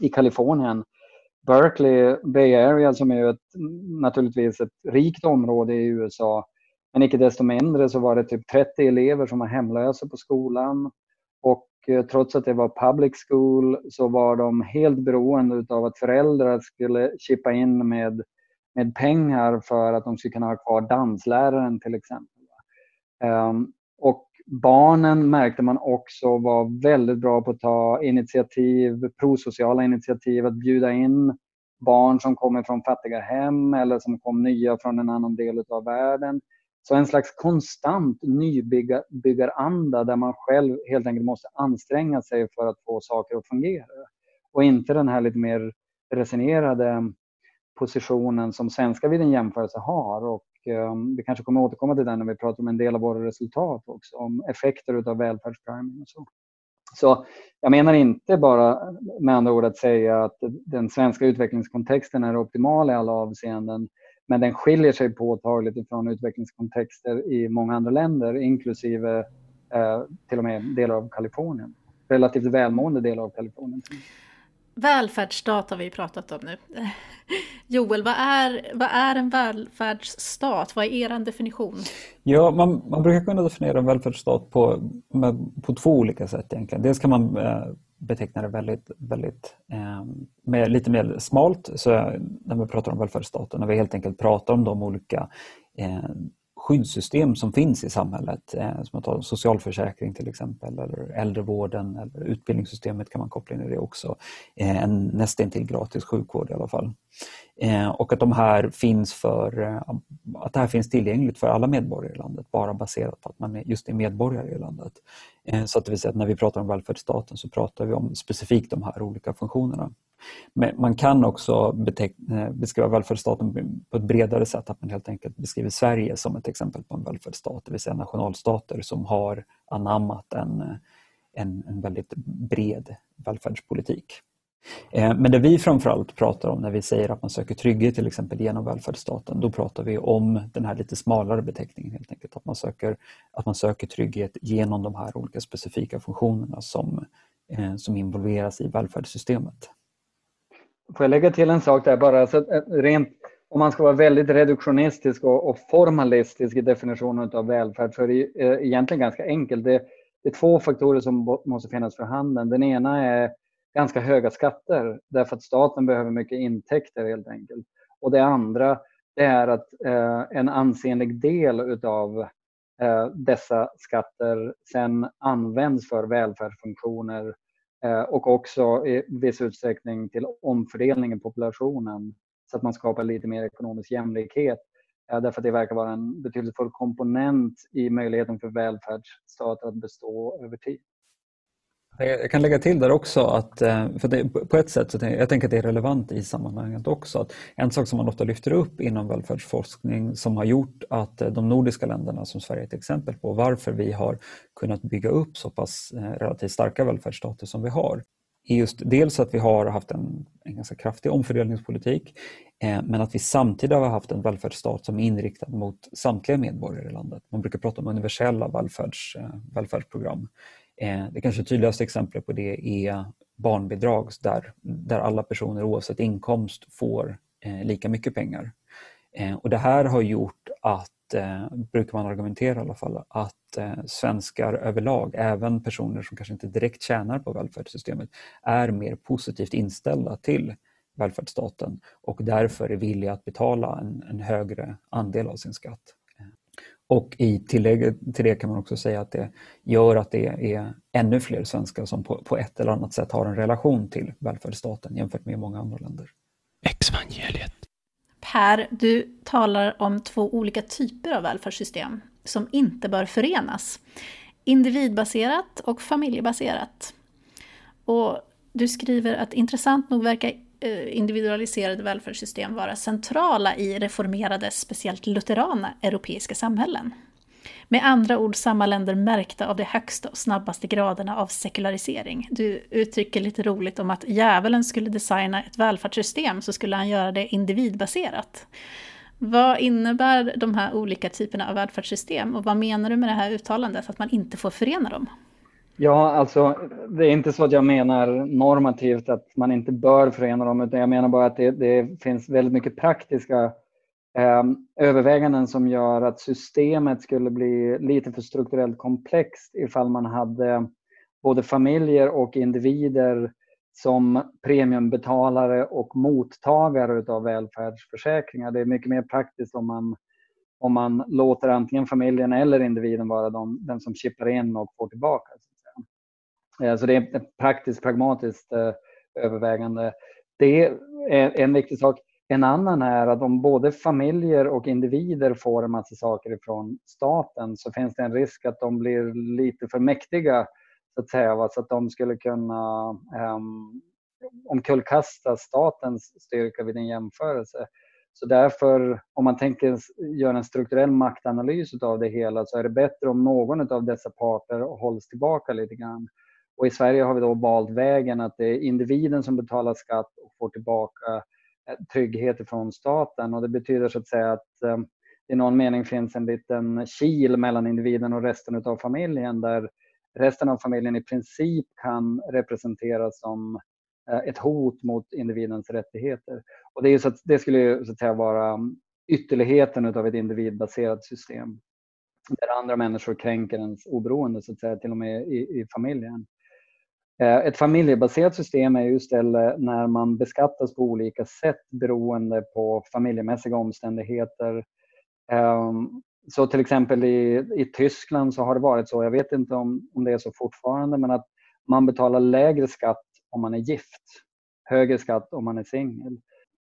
i Kalifornien. Berkeley, Bay Area som är ett, naturligtvis ett rikt område i USA. Men icke desto mindre så var det typ 30 elever som var hemlösa på skolan. Och eh, trots att det var public school så var de helt beroende av att föräldrar skulle chippa in med, med pengar för att de skulle kunna ha kvar dansläraren till exempel. Ehm, och barnen märkte man också var väldigt bra på att ta initiativ, prosociala initiativ, att bjuda in barn som kommer från fattiga hem eller som kom nya från en annan del av världen så en slags konstant nybyggaranda där man själv helt enkelt måste anstränga sig för att få saker att fungera. Och inte den här lite mer resignerade positionen som svenska vid en jämförelse har. Och um, vi kanske kommer återkomma till den när vi pratar om en del av våra resultat också, om effekter av välfärdspriming och så. Så jag menar inte bara med andra ord att säga att den svenska utvecklingskontexten är optimal i alla avseenden men den skiljer sig påtagligt från utvecklingskontexter i många andra länder, inklusive eh, till och med delar av Kalifornien. Relativt välmående delar av Kalifornien. Välfärdsstat har vi pratat om nu. <laughs> Joel, vad är, vad är en välfärdsstat? Vad är er definition? Ja, man, man brukar kunna definiera en välfärdsstat på, med, på två olika sätt egentligen. Dels kan man eh, betecknar det väldigt, väldigt eh, med lite mer smalt så när vi pratar om välfärdsstaten, när vi helt enkelt pratar om de olika eh, skyddssystem som finns i samhället. Eh, som att ta socialförsäkring till exempel, eller äldrevården eller utbildningssystemet kan man koppla in i det också. Eh, en nästintill gratis sjukvård i alla fall. Eh, och att de här finns för eh, att det här finns tillgängligt för alla medborgare i landet, bara baserat på att man just är medborgare i landet. Eh, så att det vill säga att när vi pratar om välfärdsstaten så pratar vi om specifikt de här olika funktionerna. Men man kan också beskriva välfärdsstaten på ett bredare sätt, att man helt enkelt beskriver Sverige som ett exempel på en välfärdsstat, det vill säga nationalstater som har anammat en, en, en väldigt bred välfärdspolitik. Eh, men det vi framförallt pratar om när vi säger att man söker trygghet till exempel genom välfärdsstaten, då pratar vi om den här lite smalare beteckningen helt enkelt. Att man söker, att man söker trygghet genom de här olika specifika funktionerna som, eh, som involveras i välfärdssystemet. Får jag lägga till en sak där bara? Så eh, rent, om man ska vara väldigt reduktionistisk och, och formalistisk i definitionen av välfärd så är det är egentligen ganska enkelt. Det, det, är två faktorer som måste finnas för handen. Den ena är ganska höga skatter därför att staten behöver mycket intäkter helt enkelt. Och det andra det är att eh, en ansenlig del utav eh, dessa skatter sen används för välfärdsfunktioner Eh, och också i viss utsträckning till omfördelning i populationen så att man skapar lite mer ekonomisk jämlikhet. Eh, därför att det verkar vara en betydelsefull komponent i möjligheten för välfärdsstater att bestå över tid. Jag kan lägga till där också att, eh, för det, på ett sätt, så jag, jag tänker att det är relevant i sammanhanget också, att en sak som man ofta lyfter upp inom välfärdsforskning som har gjort att eh, de nordiska länderna, som Sverige är ett exempel på, varför vi har kunnat bygga upp så pass eh, relativt starka välfärdsstater som vi har, är just dels att vi har haft en, en ganska kraftig omfördelningspolitik, men att vi samtidigt har haft en välfärdsstat som är inriktad mot samtliga medborgare i landet. Man brukar prata om universella välfärds, välfärdsprogram. Eh, det kanske tydligaste exemplet på det är barnbidrag där, där alla personer oavsett inkomst får eh, lika mycket pengar. Eh, och Det här har gjort att brukar man argumentera i alla fall, att svenskar överlag, även personer som kanske inte direkt tjänar på välfärdssystemet, är mer positivt inställda till välfärdsstaten och därför är villiga att betala en, en högre andel av sin skatt. Och i tillägg till det kan man också säga att det gör att det är ännu fler svenskar som på, på ett eller annat sätt har en relation till välfärdsstaten jämfört med många andra länder. Exvangeliet. Per, du talar om två olika typer av välfärdssystem som inte bör förenas. Individbaserat och familjebaserat. Och du skriver att intressant nog verkar Eh, individualiserade välfärdssystem vara centrala i reformerade, speciellt lutherana, europeiska samhällen. Med andra ord samma länder märkta av de högsta och snabbaste graderna av sekularisering. Du uttrycker lite roligt om att djävulen skulle designa ett välfärdssystem så skulle han göra det individbaserat. Vad innebär de här olika typerna av välfärdssystem och vad menar du med det här uttalandet att man inte får förena dem? Ja, alltså det är inte så att jag menar normativt att man inte bör förena dem, utan jag menar bara att det, det finns väldigt mycket praktiska eh, överväganden som gör att systemet skulle bli lite för strukturellt komplext ifall man hade både familjer och individer som premiumbetalare och mottagare av välfärdsförsäkringar. Det är mycket mer praktiskt om man, om man låter antingen familjen eller individen vara de, den som chippar in och får tillbaka. Eh, så det är ett praktiskt, pragmatiskt eh, övervägande. Det är eh, en viktig sak. En annan är att om både familjer och individer får en massa saker ifrån staten så finns det en risk att de blir lite för mäktiga så att säga, så att de skulle kunna um, omkullkasta statens styrka vid en jämförelse. Så därför, om man tänker göra en strukturell maktanalys av det hela så är det bättre om någon av dessa parter hålls tillbaka lite grann. Och I Sverige har vi då valt vägen att det är individen som betalar skatt och får tillbaka eh, trygghet från staten. Och Det betyder så att säga att eh, i någon mening finns en liten kil mellan individen och resten av familjen där resten av familjen i princip kan representeras som eh, ett hot mot individens rättigheter. Och det, är så att, det skulle ju, så att säga vara ytterligheten av ett individbaserat system där andra människor kränker ens oberoende, så att säga, till och med i, i familjen. Eh, ett familjebaserat system är ju istället när man beskattas på olika sätt beroende på familjemässiga omständigheter. Ehm, så till exempel i, i Tyskland så har det varit så, jag vet inte om, om det är så fortfarande, men att man betalar lägre skatt om man är gift, högre skatt om man är singel.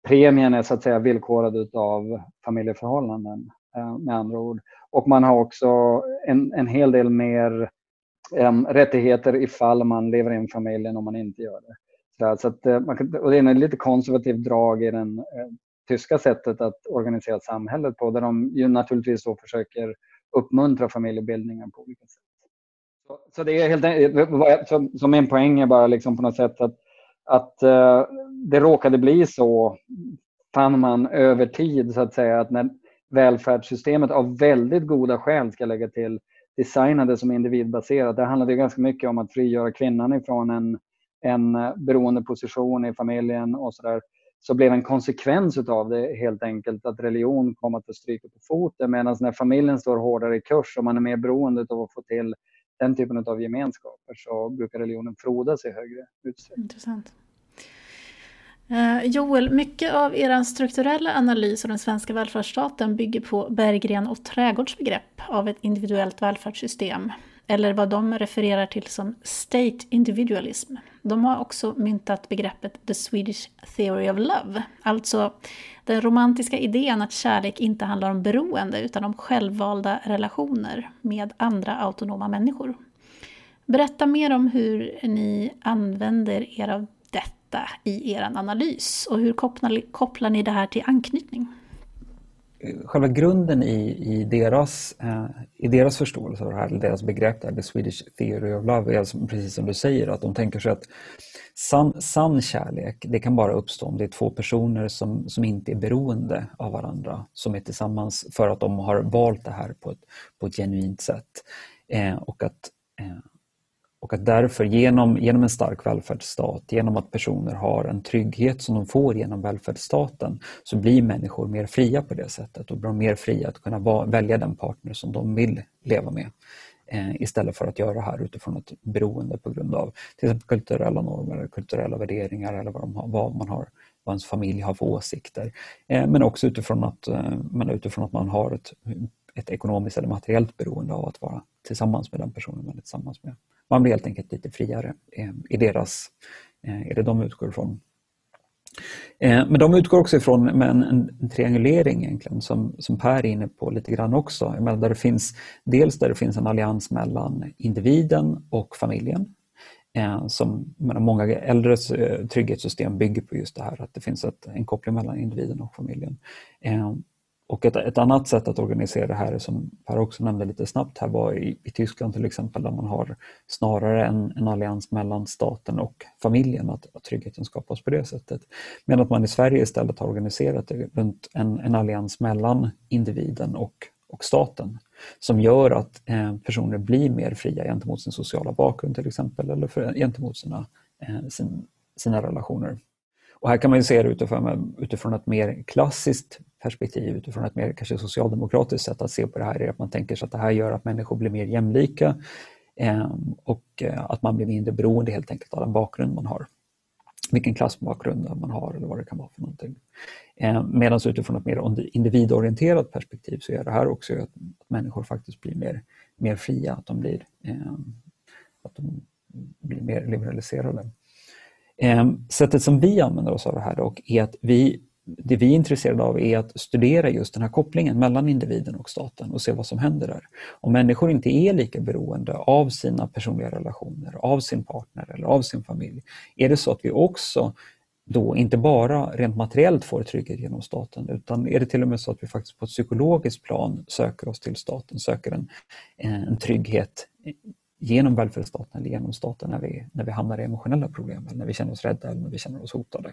Premien är så att säga villkorad av familjeförhållanden eh, med andra ord. Och man har också en, en hel del mer um, rättigheter ifall man lever i en familj om man inte gör det. Så, så att, eh, man kan, och det är en lite konservativ drag i det eh, tyska sättet att organisera samhället på där de ju naturligtvis då försöker uppmuntra familjebildningen på olika sätt. Så, så det är helt eh, så, så min poäng är bara liksom på något sätt att, att det råkade bli så fann man över tid så att säga att när välfärdssystemet av väldigt goda skäl ska lägga till designade som individbaserat. Det handlade ganska mycket om att frigöra kvinnan ifrån en, en eh, beroende position i familjen och så där. Så blev en konsekvens av det helt enkelt att religion kom att få stryka på foten medan när familjen står hårdare i kurs och man är mer beroende av att få till den typen av gemenskaper så brukar religionen frodas i högre utsträckning. Intressant. Eh, Joel, mycket av er strukturella analys av den svenska välfärdsstaten bygger på Berggren och Trädgårds begrepp av ett individuellt välfärdssystem. eller vad de refererar till som state individualism. De har också myntat begreppet the Swedish theory of love, alltså den romantiska idén att kärlek inte handlar om beroende utan om självvalda relationer med andra autonoma människor. Berätta mer om hur ni använder er av detta i er analys och hur kopplar, kopplar ni det här till anknytning? själva grunden i, i, deras, eh, i deras förståelse av det här, deras begrepp, där, the Swedish theory of love, är alltså, precis som du säger, att de tänker sig att sann, sann kärlek, det kan bara uppstå om det är två personer som, som inte är beroende av varandra, som är tillsammans för att de har valt det här på ett, på ett genuint sätt. Eh, och att eh, och att därför genom, genom en stark välfärdsstat, genom att personer har en trygghet som de får genom välfärdsstaten, så blir människor mer fria på det sättet och blir mer fria att kunna välja den partner som de vill leva med. Eh, istället för att göra det här utifrån ett beroende på grund av till exempel kulturella normer, kulturella värderingar eller vad, har, vad man har vad ens familj har för åsikter. Eh, men också utifrån att, eh, men utifrån att man har ett, ett ekonomiskt eller materiellt beroende av att vara tillsammans med den personen man är tillsammans med man blir helt enkelt lite friare eh, i deras, eh, är det de utgår ifrån. Eh, men de utgår också ifrån med en, en, triangulering egentligen som, som Per är inne på lite grann också. Där det finns, dels där det finns en allians mellan individen och familjen. Som, menar, många äldres trygghetssystem bygger på just det här att det finns ett, en koppling mellan individen och familjen. Och ett, ett, annat sätt att organisera det här som Per också nämnde lite snabbt här var i, i Tyskland till exempel där man har snarare en, en allians mellan staten och familjen, att, att tryggheten skapas på det sättet. Medan man i Sverige istället har organiserat det runt en, en allians mellan individen och, och staten som gör att eh, personer blir mer fria gentemot sin sociala bakgrund till exempel eller för, gentemot sina, eh, sin, sina relationer. Och här kan man se det utifrån, utifrån ett mer klassiskt perspektiv, utifrån ett mer kanske socialdemokratiskt sätt att se på det här, är att man tänker sig att det här gör att människor blir mer jämlika ehm, eh, och att man blir mindre beroende helt enkelt av den bakgrund man har. Vilken klassbakgrund man har eller vad det kan vara för någonting. Eh, Medan utifrån ett mer individorienterat perspektiv så gör det här också att, att människor faktiskt blir mer, mer fria, att de blir, eh, att de blir mer liberaliserade. Ehm, sättet som vi använder oss av det här dock är att vi, det vi är intresserade av är att studera just den här kopplingen mellan individen och staten och se vad som händer där. Om människor inte är lika beroende av sina personliga relationer, av sin partner eller av sin familj, är det så att vi också då inte bara rent materiellt får trygghet genom staten utan är det till och med så att vi faktiskt på ett psykologiskt plan söker oss till staten, söker en, en trygghet genom välfärdsstaten eller genom staten när vi, när vi hamnar i emotionella problem, eller när vi känner oss rädda eller när vi känner oss hotade.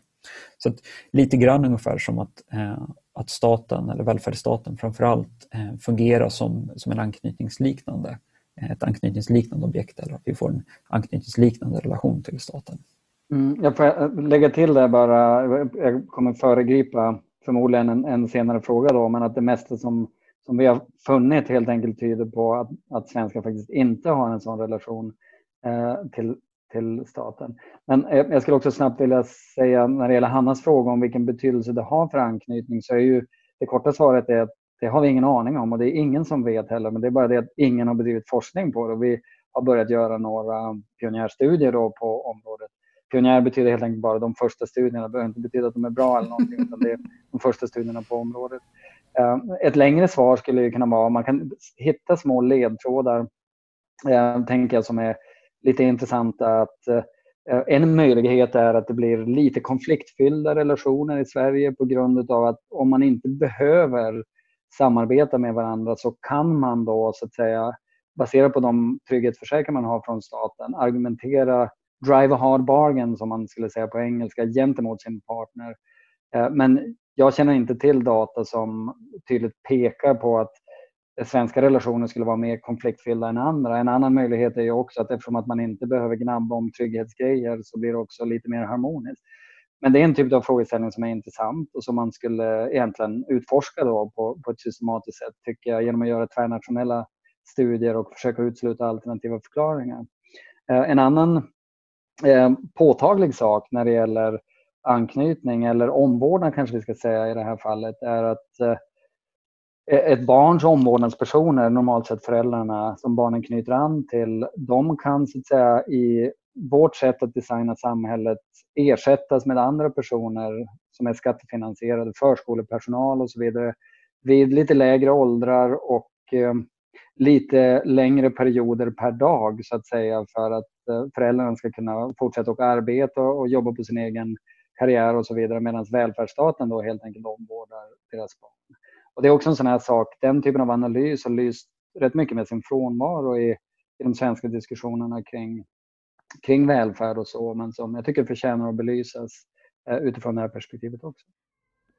Så att, lite grann ungefär som att, eh, att staten, eller välfärdsstaten framförallt, eh, fungerar som, som en anknytningsliknande, ett anknytningsliknande objekt eller att vi får en anknytningsliknande relation till staten. Mm, jag får eh, lägga till det bara, jag kommer föregripa förmodligen en, en senare fråga då, men att det mesta som som vi har funnit helt enkelt tyder på att, att svenskar faktiskt inte har en sån relation eh, till, till staten. Men eh, jag skulle också snabbt vilja säga när det gäller Hannas fråga om vilken betydelse det har för anknytning så är ju det korta svaret är att det har vi ingen aning om och det är ingen som vet heller. Men det är bara det att ingen har bedrivit forskning på det. Och vi har börjat göra några pionjärstudier då på området. Pionjär betyder helt enkelt bara de första studierna. Det behöver inte betyda att de är bra eller någonting, utan det är de första studierna på området. Ehm, ett längre svar skulle ju kunna vara, man kan hitta små ledtrådar, ehm, tänker jag, som är lite intressanta. Att, eh, en möjlighet är att det blir lite konfliktfyllda relationer i Sverige på grund av att om man inte behöver samarbeta med varandra så kan man då så att säga baserat på de trygghetsförsäkringar man har från staten argumentera drive a hard bargain som man skulle säga på engelska gentemot sin partner. Ehm, men jag känner inte till data som tydligt pekar på att svenska relationer skulle vara mer konfliktfyllda än andra. En annan möjlighet är ju också att eftersom att man inte behöver gnabba om trygghetsgrejer så blir det också lite mer harmoniskt. Men det är en typ av frågeställning som är intressant och som man skulle egentligen utforska då på, på ett systematiskt sätt tycker jag genom att göra tvärnationella studier och försöka utesluta alternativa förklaringar. Eh, en annan eh, påtaglig sak när det gäller anknytning eller omvårdnad kanske vi ska säga i det här fallet är att eh, ett barns omvårdnadspersoner, normalt sett föräldrarna som barnen knyter an till, de kan så att säga i vårt sätt att designa samhället ersättas med andra personer som är skattefinansierade, förskolepersonal och så vidare, vid lite lägre åldrar och eh, lite längre perioder per dag så att säga för att eh, föräldrarna ska kunna fortsätta att arbeta och jobba på sin egen karriär och så vidare medan välfärdsstaten då helt enkelt omvårdar deras barn. Och det är också en sån här sak, den typen av analys har lyst rätt mycket med sin frånvaro i, i de svenska diskussionerna kring, kring välfärd och så, men som jag tycker förtjänar att belysas eh, utifrån det här perspektivet också.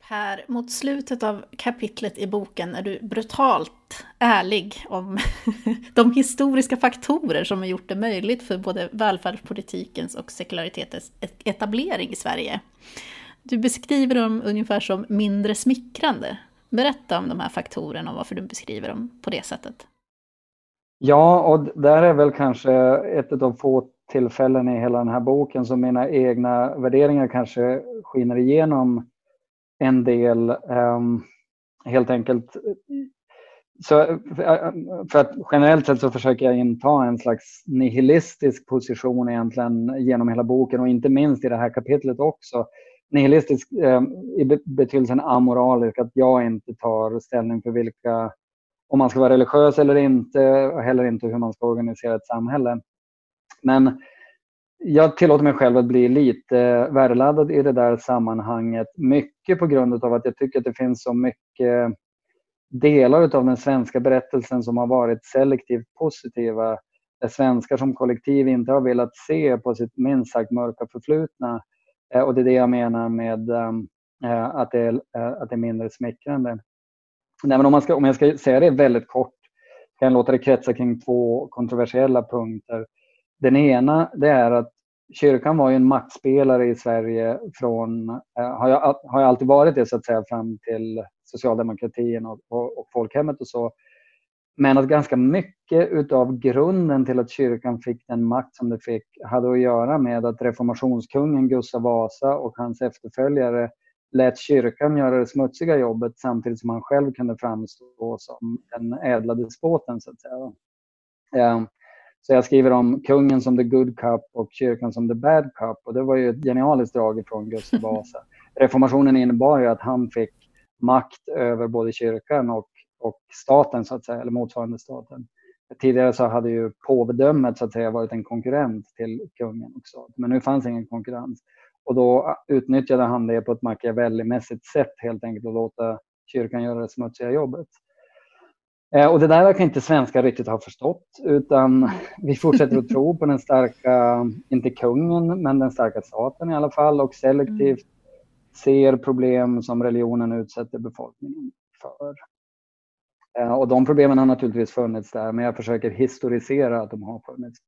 Per, mot slutet av kapitlet i boken är du brutalt ärlig om <laughs> de historiska faktorer som har gjort det möjligt för både välfärdspolitikens och sekularitetens e- etablering i Sverige. Du beskriver dem ungefär som mindre smickrande. Berätta om de här faktorerna och varför du beskriver dem på det sättet. Ja, och där är väl kanske ett av de få tillfällen i hela den här boken som mina egna värderingar kanske skiner igenom en del. Um, helt enkelt så eh, eh, för att generellt sett så försöker jag inta en slags nihilistisk position egentligen genom hela boken och inte minst i det här kapitlet också nihilistisk eh, i betydelsen amoralisk, att jag inte tar ställning för vilka, om man ska vara religiös eller inte, och heller inte hur man ska organisera ett samhälle. Men jag tillåter mig själv att bli lite värdeladdad i det där sammanhanget. Mycket på grund av att jag tycker att det finns så mycket delar av den svenska berättelsen som har varit selektivt positiva. Där svenskar som kollektiv inte har velat se på sitt minst sagt mörka förflutna eh, och det är det jag menar med ehm, eh, att det är, eh, att det är mindre smickrande. Nej, men om, man ska, om jag ska säga det väldigt kort kan jag låta det kretsa kring två kontroversiella punkter. Den ena det är att kyrkan var ju en maktspelare i Sverige från, eh, har, jag, har jag alltid varit det så att säga fram till socialdemokratin och, och, och folkhemmet och så. Men att ganska mycket utav grunden till att kyrkan fick den makt som det fick hade att göra med att reformationskungen Gustav Vasa och hans efterföljare lät kyrkan göra det smutsiga jobbet samtidigt som han själv kunde framstå som den ädla despoten så att säga. Ehm, så jag skriver om kungen som the good cup och kyrkan som the bad cup och det var ju ett genialiskt drag ifrån Gustav <laughs> Vasa. Reformationen innebar ju att han fick makt över både kyrkan och och staten, så att säga, eller motsvarande staten. Tidigare så hade ju påvedömet så att säga varit en konkurrent till kungen och staten, men nu fanns ingen konkurrens. Och då utnyttjade han det på ett Machiavelli-mässigt sätt helt enkelt och låta kyrkan göra det smutsiga jobbet. Eh, och det där verkar inte svenskar riktigt ha förstått utan <laughs> vi fortsätter att tro på den starka, inte kungen, men den starka staten i alla fall och selektivt ser problem som religionen utsätter befolkningen för. Eh, och de problemen har naturligtvis funnits där, men jag försöker historisera att de har funnits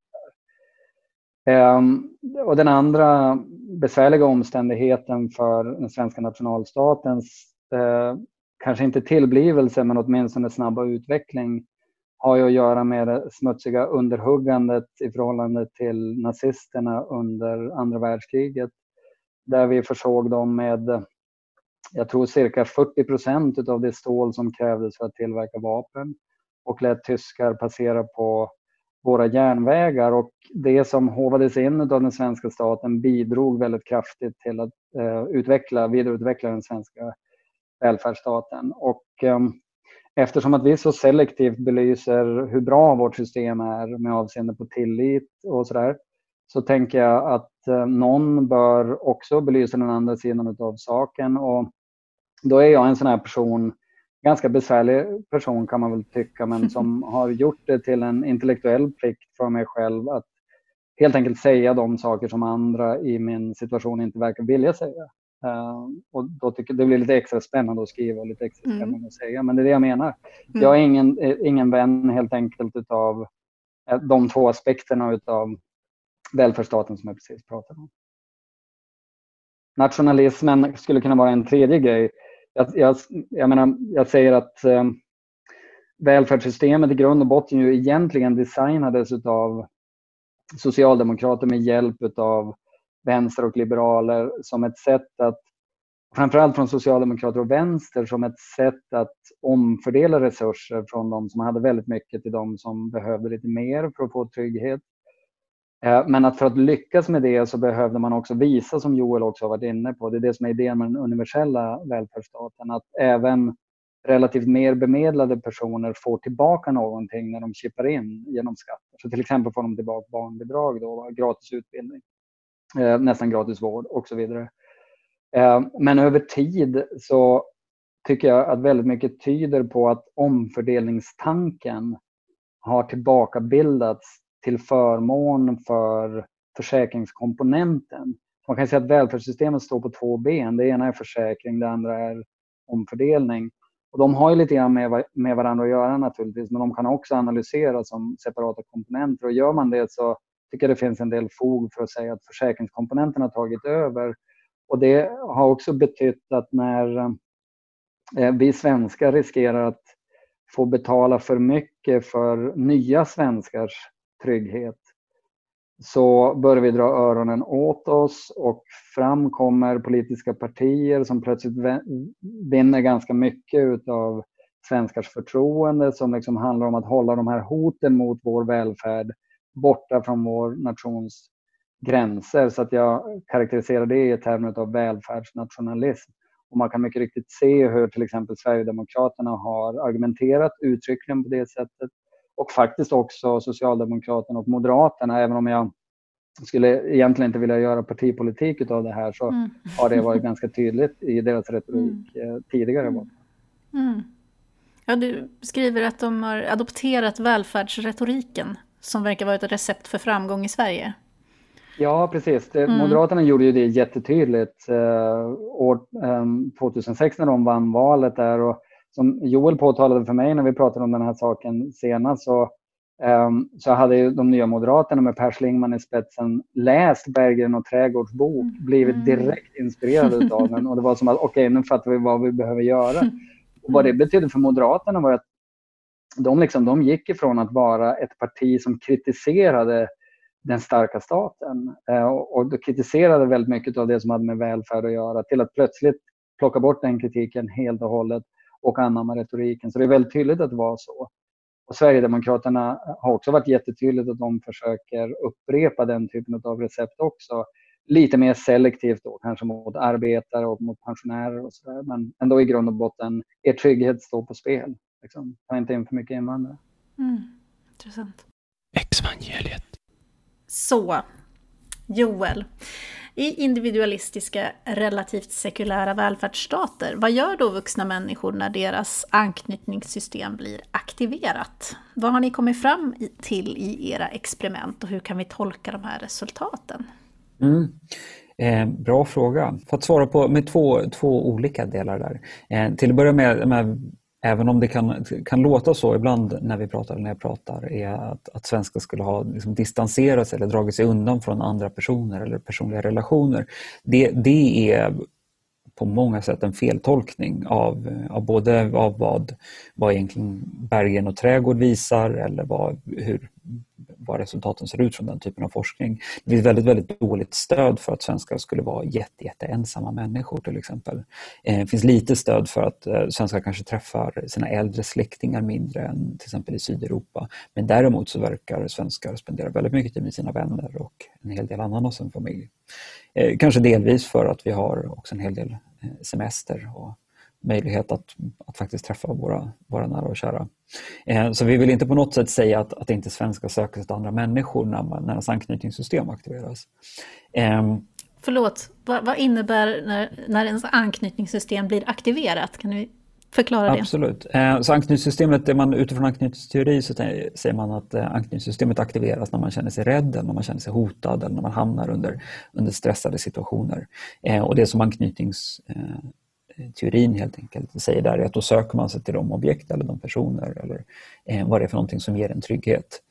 där. Ehm, och den andra besvärliga omständigheten för den svenska nationalstatens, eh, kanske inte tillblivelse, men åtminstone snabba utveckling, har ju att göra med det smutsiga underhuggandet i förhållande till nazisterna under andra världskriget. Där vi försåg dem med jag tror cirka 40 procent av det stål som krävdes för att tillverka vapen och lät tyskar passera på våra järnvägar och det som hovades in av den svenska staten bidrog väldigt kraftigt till att eh, utveckla, vidareutveckla den svenska välfärdsstaten. Och eh, eftersom att vi så selektivt belyser hur bra vårt system är med avseende på tillit och sådär, så tänker jag att eh, någon bör också belysa den andra sidan av saken. Och då är jag en sån här person, ganska besvärlig person kan man väl tycka, men <laughs> som har gjort det till en intellektuell plikt för mig själv att helt enkelt säga de saker som andra i min situation inte verkar vilja säga. Uh, och då tycker det blir lite extra spännande att skriva och lite extra mm. spännande mm. att säga. Men det är det jag menar. Mm. Jag är ingen, ingen vän helt enkelt utav eh, de två aspekterna utav välfärdsstaten som jag precis pratade om. Nationalismen skulle kunna vara en tredje grej jag, jag, jag, menar, jag säger att eh, välfärdssystemet i grund och botten ju egentligen designades av socialdemokrater med hjälp av vänster och liberaler som ett sätt att framförallt från socialdemokrater och vänster som ett sätt att omfördela resurser från de som hade väldigt mycket till de som behövde lite mer för att få trygghet. Eh, men att för att lyckas med det så behövde man också visa, som Joel också har varit inne på, det är det som är idén med den universella välfärdsstaten, att även relativt mer bemedlade personer får tillbaka någonting när de chippar in genom skatter. Så till exempel får de tillbaka barnbidrag, då, gratis utbildning, Eh, nästan gratis vård och så vidare. Eh, men över tid så tycker jag att väldigt mycket tyder på att omfördelningstanken har tillbakabildats till förmån för försäkringskomponenten. Man kan säga att välfärdssystemet står på två ben. Det ena är försäkring, det andra är omfördelning. Och de har ju lite grann med, med varandra att göra naturligtvis, men de kan också analyseras som separata komponenter. Och gör man det så tycker jag det finns en del fog för att säga att försäkringskomponenten har tagit över. Och det har också betytt att när eh, vi svenskar riskerar att få betala för mycket för nya svenskars trygghet så börjar vi dra öronen åt oss och fram kommer politiska partier som plötsligt vinner ganska mycket av svenskars förtroende som liksom handlar om att hålla de här hoten mot vår välfärd borta från vår nations gränser. Så att jag karaktäriserar det i termer av välfärdsnationalism. Och man kan mycket riktigt se hur till exempel Sverigedemokraterna har argumenterat uttryckligen på det sättet. Och faktiskt också Socialdemokraterna och Moderaterna, även om jag skulle egentligen inte vilja göra partipolitik av det här så mm. har det varit ganska tydligt i deras retorik mm. Eh, tidigare. Mm. Ja, du skriver att de har adopterat välfärdsretoriken som verkar vara ett recept för framgång i Sverige. Ja, precis. Mm. Moderaterna gjorde ju det jättetydligt eh, år eh, 2006 när de vann valet där. Och som Joel påtalade för mig när vi pratade om den här saken senast så Um, så hade de nya Moderaterna med Per Schlingmann i spetsen läst Berggren och Trädgårds bok, mm. blivit mm. direkt inspirerade av den och det var som att okej, okay, nu fattar vi vad vi behöver göra. <laughs> Och vad det betydde för Moderaterna var att de, liksom, de gick ifrån att vara ett parti som kritiserade den starka staten eh, och, och kritiserade väldigt mycket av det som hade med välfärd att göra till att plötsligt plocka bort den kritiken helt och hållet och anamma retoriken. Så det är väldigt tydligt att det var så. Och Sverigedemokraterna har också varit jättetydligt att de försöker upprepa den typen av recept också. Lite mer selektivt då, kanske mot arbetare och mot pensionärer och sådär. Men ändå i grund och botten, er trygghet står på spel. Liksom. Ta inte in för mycket invandrare. Mm, intressant. Exvangeliet. Så, Joel. I individualistiska, relativt sekulära välfärdsstater, vad gör då vuxna människor när deras anknytningssystem blir aktiverat? Vad har ni kommit fram till i era experiment och hur kan vi tolka de här resultaten? Mm. Eh, bra fråga. För att svara på med två, två olika delar där. Eh, till att börja med, med Även om det kan, kan låta så ibland när vi pratar, när jag pratar, är att, att svenskar skulle ha liksom distanserat sig eller dragit sig undan från andra personer eller personliga relationer. Det, det är på många sätt en feltolkning av, av både av vad, vad egentligen Bergen och Trädgård visar eller vad, hur vad resultaten ser ut från den typen av forskning. Det finns väldigt, väldigt dåligt stöd för att svenskar skulle vara jätte, jätte ensamma människor till exempel. Eh, det finns lite stöd för att eh, svenskar kanske träffar sina äldre släktingar mindre än till exempel i Sydeuropa. Men däremot så verkar svenskar spendera väldigt mycket tid med sina vänner och en hel del annan av sin familj. Eh, kanske delvis för att vi har också en hel del semester och möjlighet att, att faktiskt träffa våra, våra nära och kära. Eh, så vi vill inte på något sätt säga att, att inte svenskar söker sig till andra människor när, man, när ens anknytningssystem aktiveras. Eh, Förlåt, vad, vad, innebär när, när ens anknytningssystem blir aktiverat? Kan du förklara det? Absolut. Eh, så anknytningssystemet, man, utifrån anknytningsteori så säger man att eh, anknytningssystemet aktiveras när man känner sig rädd, eller när man känner sig hotad eller när man hamnar under, under stressade situationer. Och det som anknytnings teorin helt enkelt säger där är att då söker man sig till de objekt eller de personer eller eh, vad det är för någonting som ger en trygghet.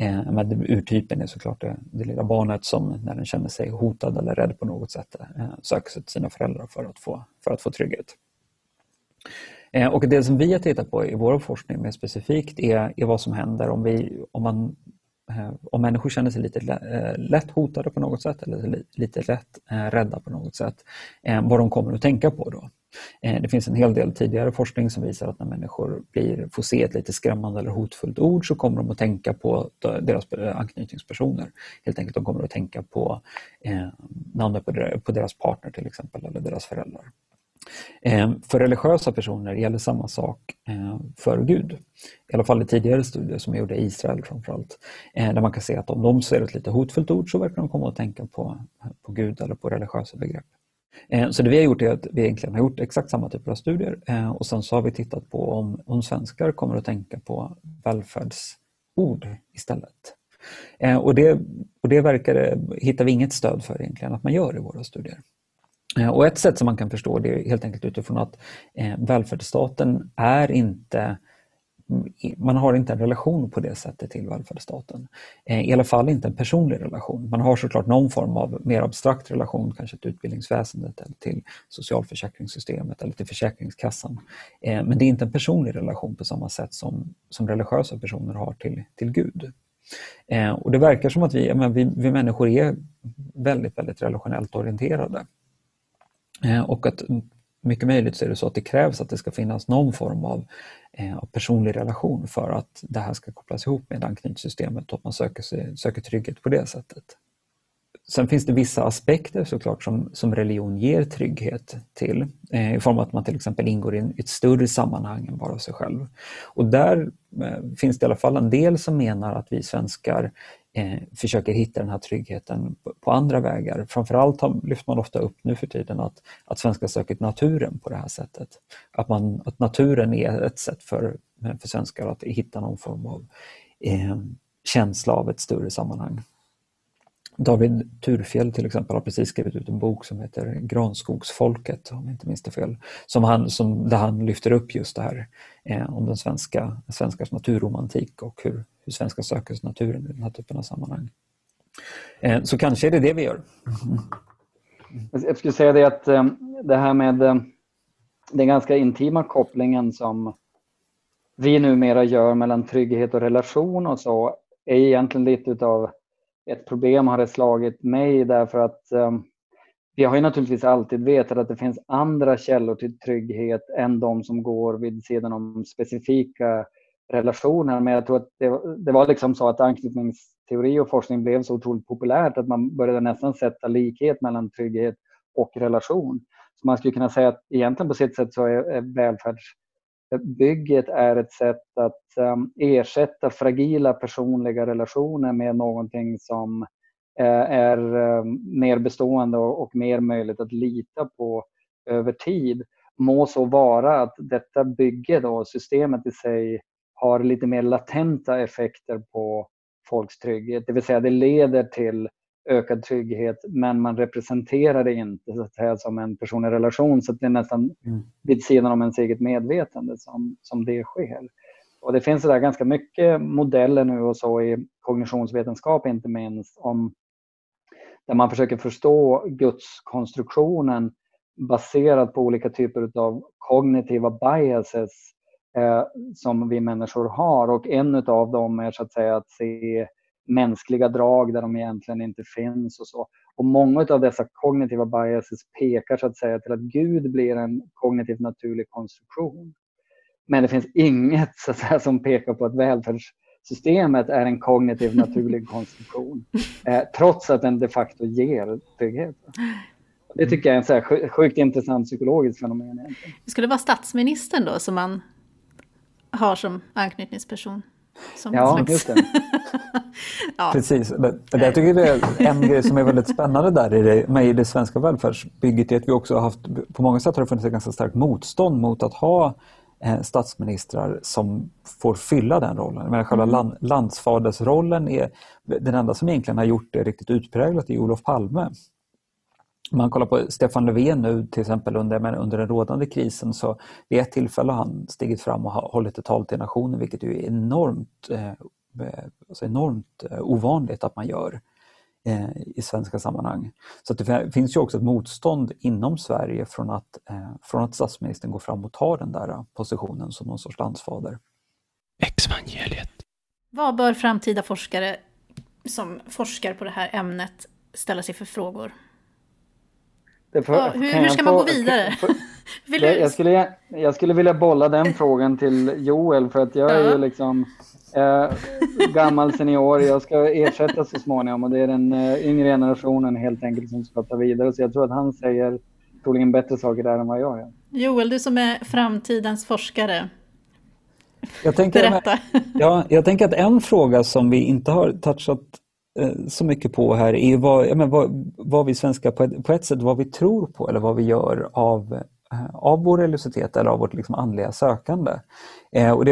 Eh, men urtypen är såklart det, det lilla barnet som när den känner sig hotad eller rädd på något sätt eh, söker sig till sina föräldrar för att få, för att få trygghet. Eh, och det som vi har tittat på i vår forskning mer specifikt är, är vad som händer om, vi, om man eh, om människor känner sig lite eh, lätt hotade på något sätt eller lite lätt eh, rädda på något sätt, vad de kommer att tänka på då. Eh, det finns en hel del tidigare forskning som visar att när människor blir, får se ett lite skrämmande eller hotfullt ord så kommer de att tänka på deras eh, anknytningspersoner. Helt enkelt, de kommer att tänka på eh, namnet på deras partner till exempel eller deras föräldrar. Eh, för religiösa personer gäller samma sak eh, för Gud. I alla fall i tidigare studier som jag gjorde i Israel framförallt. Eh, där man kan se att om de ser ett lite hotfullt ord så verkar de komma att tänka på, på Gud eller på religiösa begrepp. Eh, så det vi har gjort är att vi egentligen har gjort exakt samma typer av studier eh, och sen så har vi tittat på om, om svenskar kommer att tänka på välfärdsord istället. Eh, och det, och det verkar, hittar vi inget stöd för egentligen att man gör i våra studier. Och ett sätt som man kan förstå det är helt enkelt utifrån att välfärdsstaten är inte man har inte en relation på det sättet till välfärdsstaten. Eh, I alla fall inte en personlig relation. Man har såklart någon form av mer abstrakt relation, kanske till utbildningsväsendet eller till socialförsäkringssystemet eller till Försäkringskassan. Eh, men det är inte en personlig relation på samma sätt som, som religiösa personer har till, till Gud. Eh, och det verkar som att vi, vi, vi människor är väldigt, väldigt relationellt orienterade. Och att mycket möjligt så är det så att det krävs att det ska finnas någon form av, eh, av personlig relation för att det här ska kopplas ihop med anknytningssystemet och att man söker, sig, söker trygghet på det sättet. Sen finns det vissa aspekter såklart som, som religion ger trygghet till eh, i form av att man till exempel ingår i ett större sammanhang än bara sig själv. Och där eh, finns det i alla fall en del som menar att vi svenskar eh, försöker hitta den här tryggheten på, på andra vägar. Framförallt har, lyfter man ofta upp nu för tiden att, att svenskar söker naturen på det här sättet. Att, man, att naturen är ett sätt för, för svenskar att hitta någon form av eh, känsla av ett större sammanhang. David Turfjell till exempel har precis skrivit ut en bok som heter Granskogsfolket, om jag inte minns det fel, som han, som, där han lyfter upp just det här eh, om den svenska, svenskars naturromantik och hur, hur svenskar söker sig naturen i den här typen av sammanhang. Eh, så kanske är det det vi gör. Mm. Jag skulle säga det att eh, det här med eh, den ganska intima kopplingen som vi numera gör mellan trygghet och relation och så är egentligen lite utav ett problem har det slagit mig därför att eh, um, vi har ju naturligtvis alltid vetat att det finns andra källor till trygghet än de som går vid sidan om specifika relationer. Men jag tror att det, det var liksom så att anknytningsteori och forskning blev så otroligt populärt att man började nästan sätta likhet mellan trygghet och relation. Så man skulle kunna säga att egentligen på sitt sätt så är, är välfärds bygget är ett sätt att um, ersätta fragila personliga relationer med någonting som uh, är ehm, mer bestående och, och, mer möjligt att lita på över tid. Må så vara att detta bygge, då, systemet i sig, har lite mer latenta effekter på folks trygghet. Det vill säga det leder till ökad trygghet men man representerar det inte så att säga, som en personlig relation så det är nästan mm. vid sidan om ens eget medvetande som, som det sker. Och det finns där ganska mycket modeller nu och så i kognitionsvetenskap inte minst om där man försöker förstå gudskonstruktionen baserat på olika typer av kognitiva biases eh, som vi människor har och en av dem är så att säga att se mänskliga drag där de egentligen inte finns och så. Och många av dessa kognitiva biases pekar så att säga till att Gud blir en kognitivt naturlig konstruktion. Men det finns inget så att säga, som pekar på att välfärdssystemet är en kognitivt naturlig <laughs> konstruktion. Eh, trots att den de facto ger trygghet. Det tycker jag är en så här sjukt intressant psykologiskt fenomen. Egentligen. Det skulle vara statsministern då som man har som anknytningsperson? Som ja, slags... just det. <laughs> ja. Precis. Det, jag tycker det är en grej som är väldigt spännande där i det, med i det svenska välfärdsbygget är att vi också har haft, på många sätt har det funnits ett ganska starkt motstånd mot att ha eh, statsministrar som får fylla den rollen. Men själva mm. land, landsfadersrollen är den enda som egentligen har gjort det riktigt utpräglat i Olof Palme. Om man kollar på Stefan Löfven nu till exempel under, under den rådande krisen så vid ett tillfälle har han stigit fram och hållit ett tal till nationen vilket är enormt, eh, alltså enormt eh, ovanligt att man gör eh, i svenska sammanhang. Så det finns ju också ett motstånd inom Sverige från att, eh, från att statsministern går fram och tar den där positionen som någon sorts landsfader. Exvangeliet. Vad bör framtida forskare som forskar på det här ämnet ställa sig för frågor? För, ja, hur, hur, ska man gå vidare? <laughs> För, <laughs> jag, jag, skulle, jag skulle vilja bolla den frågan till Joel för att jag är ju liksom eh, gammal senior. Jag ska ersätta så småningom och det är den eh, yngre generationen helt enkelt som ska ta vidare. Så jag tror att han säger troligen bättre saker där än vad jag gör. Joel, du som är framtidens forskare. Jag tänker, Berätta. Ja, jag tänker att en fråga som vi inte har touchat Eh, så mycket på här är vad, men vad, vad vi svenskar på ett, på ett sätt vad vi tror på eller vad vi gör av, eh, av vår religiositet eller av vårt liksom andliga sökande. Eh, och det,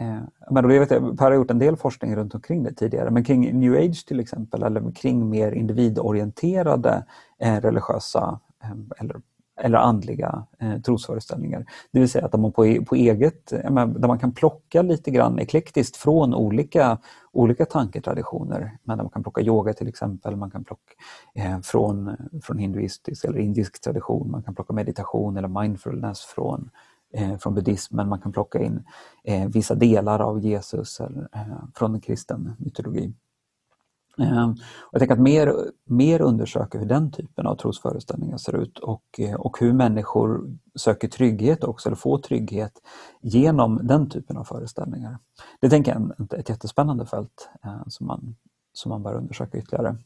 eh, men då, jag per har gjort en del forskning runt omkring det tidigare, men kring new age till exempel eller kring mer individorienterade eh, religiösa eh, eller eller andliga eh, trosföreställningar. Det vill säga att man på, e, på eget, eh, där man kan plocka lite grann eklektiskt från olika, olika tanketraditioner. Men där man kan plocka yoga till exempel, man kan plocka eh, från, från hinduistisk eller indisk tradition, man kan plocka meditation eller mindfulness från, eh, från buddhismen, man kan plocka in eh, vissa delar av Jesus eller, eh, från kristen mytologi. Ehm, och jag tänker att mer, mer undersöka hur den typen av trosföreställningar ser ut och, eh, och hur människor söker trygghet också, eller får trygghet genom den typen av föreställningar. Det tänker jag är ett jättespännande fält eh, som, man, som man bör undersöka ytterligare.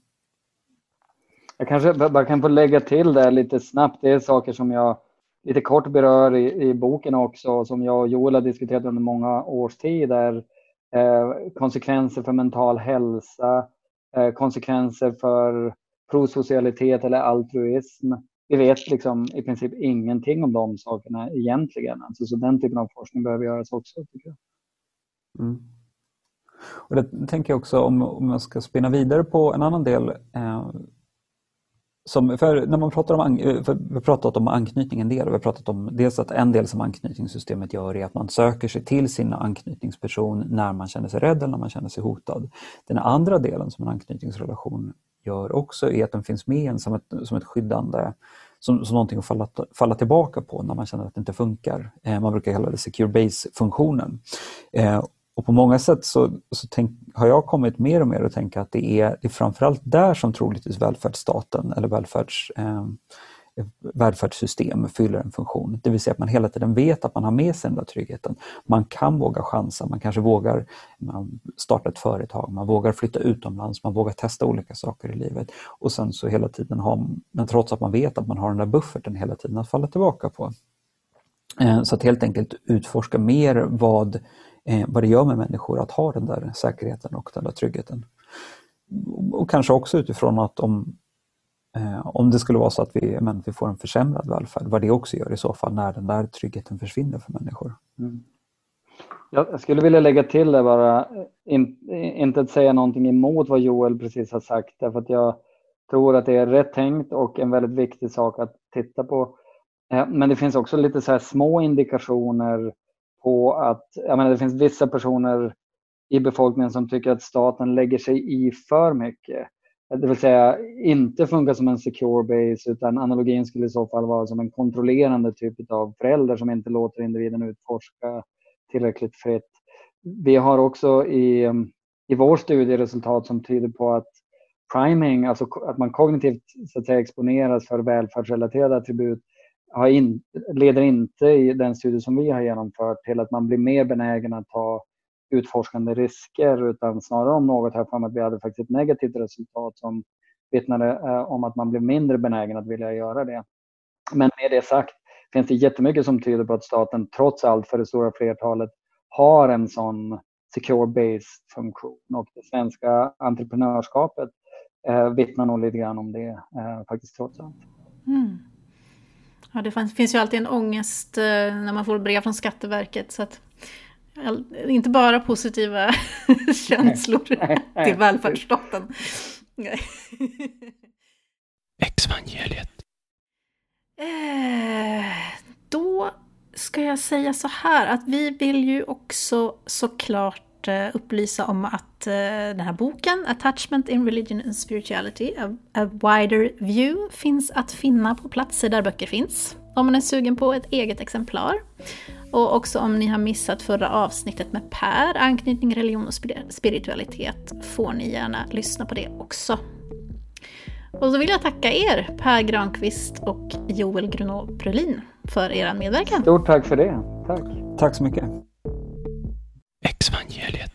Jag kanske bara kan få lägga till där lite snabbt. Det är saker som jag lite kort berör i, i boken också, som jag och Joel har diskuterat under många års tid. Där, eh, konsekvenser för mental hälsa, Eh, Eh, konsekvenser för prosocialitet eller altruism. Vi vet liksom i princip ingenting om de sakerna egentligen. Alltså, så den typen av forskning behöver göras också. tycker jag. Mm. Och det tänker jag också om, om jag ska spinna vidare på en annan del eh, som, för när man pratar om, eh, vi har pratat om anknytning en del, vi har pratat om dels att en del som anknytningssystemet gör är att man söker sig till sin anknytningsperson när man känner sig rädd eller när man känner sig hotad. Den andra delen som en anknytningsrelation gör också är att den finns med en som ett, som ett skyddande, som, som någonting att falla, falla tillbaka på när man känner att det inte funkar. Eh, man brukar kalla det secure base-funktionen. Eh, och på många sätt så, så tänk, har jag kommit mer och mer att tänka att det är, det är framförallt där som troligtvis välfärdsstaten eller välfärds, eh, välfärdssystem fyller en funktion. Det vill säga att man hela tiden vet att man har med sig den där tryggheten. Man kan våga chansa, man kanske vågar man starta ett företag, man vågar flytta utomlands, man vågar testa olika saker i livet. Och sen så hela tiden har, men trots att man vet att man har den där bufferten hela tiden att falla tillbaka på. Eh, så att helt enkelt utforska mer vad eh, vad det gör med människor att ha den där säkerheten och den där tryggheten. Och kanske också utifrån att om, eh, om det skulle vara så att vi, men, vi får en försämrad välfärd, vad det också gör i så fall när den där tryggheten försvinner för människor. Mm. Jag skulle vilja lägga till det bara, in, inte att säga någonting emot vad Joel precis har sagt, därför att jag tror att det är rätt tänkt och en väldigt viktig sak att titta på. Eh, men det finns också lite så små indikationer på att jag menar, det finns vissa personer i befolkningen som tycker att staten lägger sig i för mycket. Det vill säga inte funkar som en secure base utan analogin skulle i så fall vara som en kontrollerande typ av förälder som inte låter individen utforska tillräckligt fritt. Vi har också i, i vår studie resultat som tyder på att priming, alltså att man kognitivt så att säga, exponeras för välfärdsrelaterade attribut har in, leder inte i den studie som vi har genomfört till att man blir mer benägen att ta utforskande risker utan snarare om något här för att vi hade faktiskt ett negativt resultat som vittnade eh, om att man blev mindre benägen att vilja göra det. Men med det sagt finns det jättemycket som tyder på att staten trots allt för det stora flertalet har en sån secure base funktion och det svenska entreprenörskapet eh, vittnar nog lite grann om det eh, faktiskt trots allt. Mm. Ja, det finns ju alltid en ångest eh, när man får brev från Skatteverket. Så att, inte bara positiva <laughs> känslor till välfärdsstaten. <laughs> Exvangeliet. Eh, då ska jag säga så här att vi vill ju också såklart Eh, upplysa om att eh, den här boken, Attachment in Religion and Spirituality, A, A Wider View, finns att finna på platser där böcker finns. Om man är sugen på ett eget exemplar. Och också om ni har missat förra avsnittet med Per, anknytning, religion och spiritualitet, får ni gärna lyssna på det också. Och så vill jag tacka er, Per Granqvist och Joel Grunov Brulin, för er medverkan. Stort tack för det. Tack. Tack så mycket. Exvangeliet.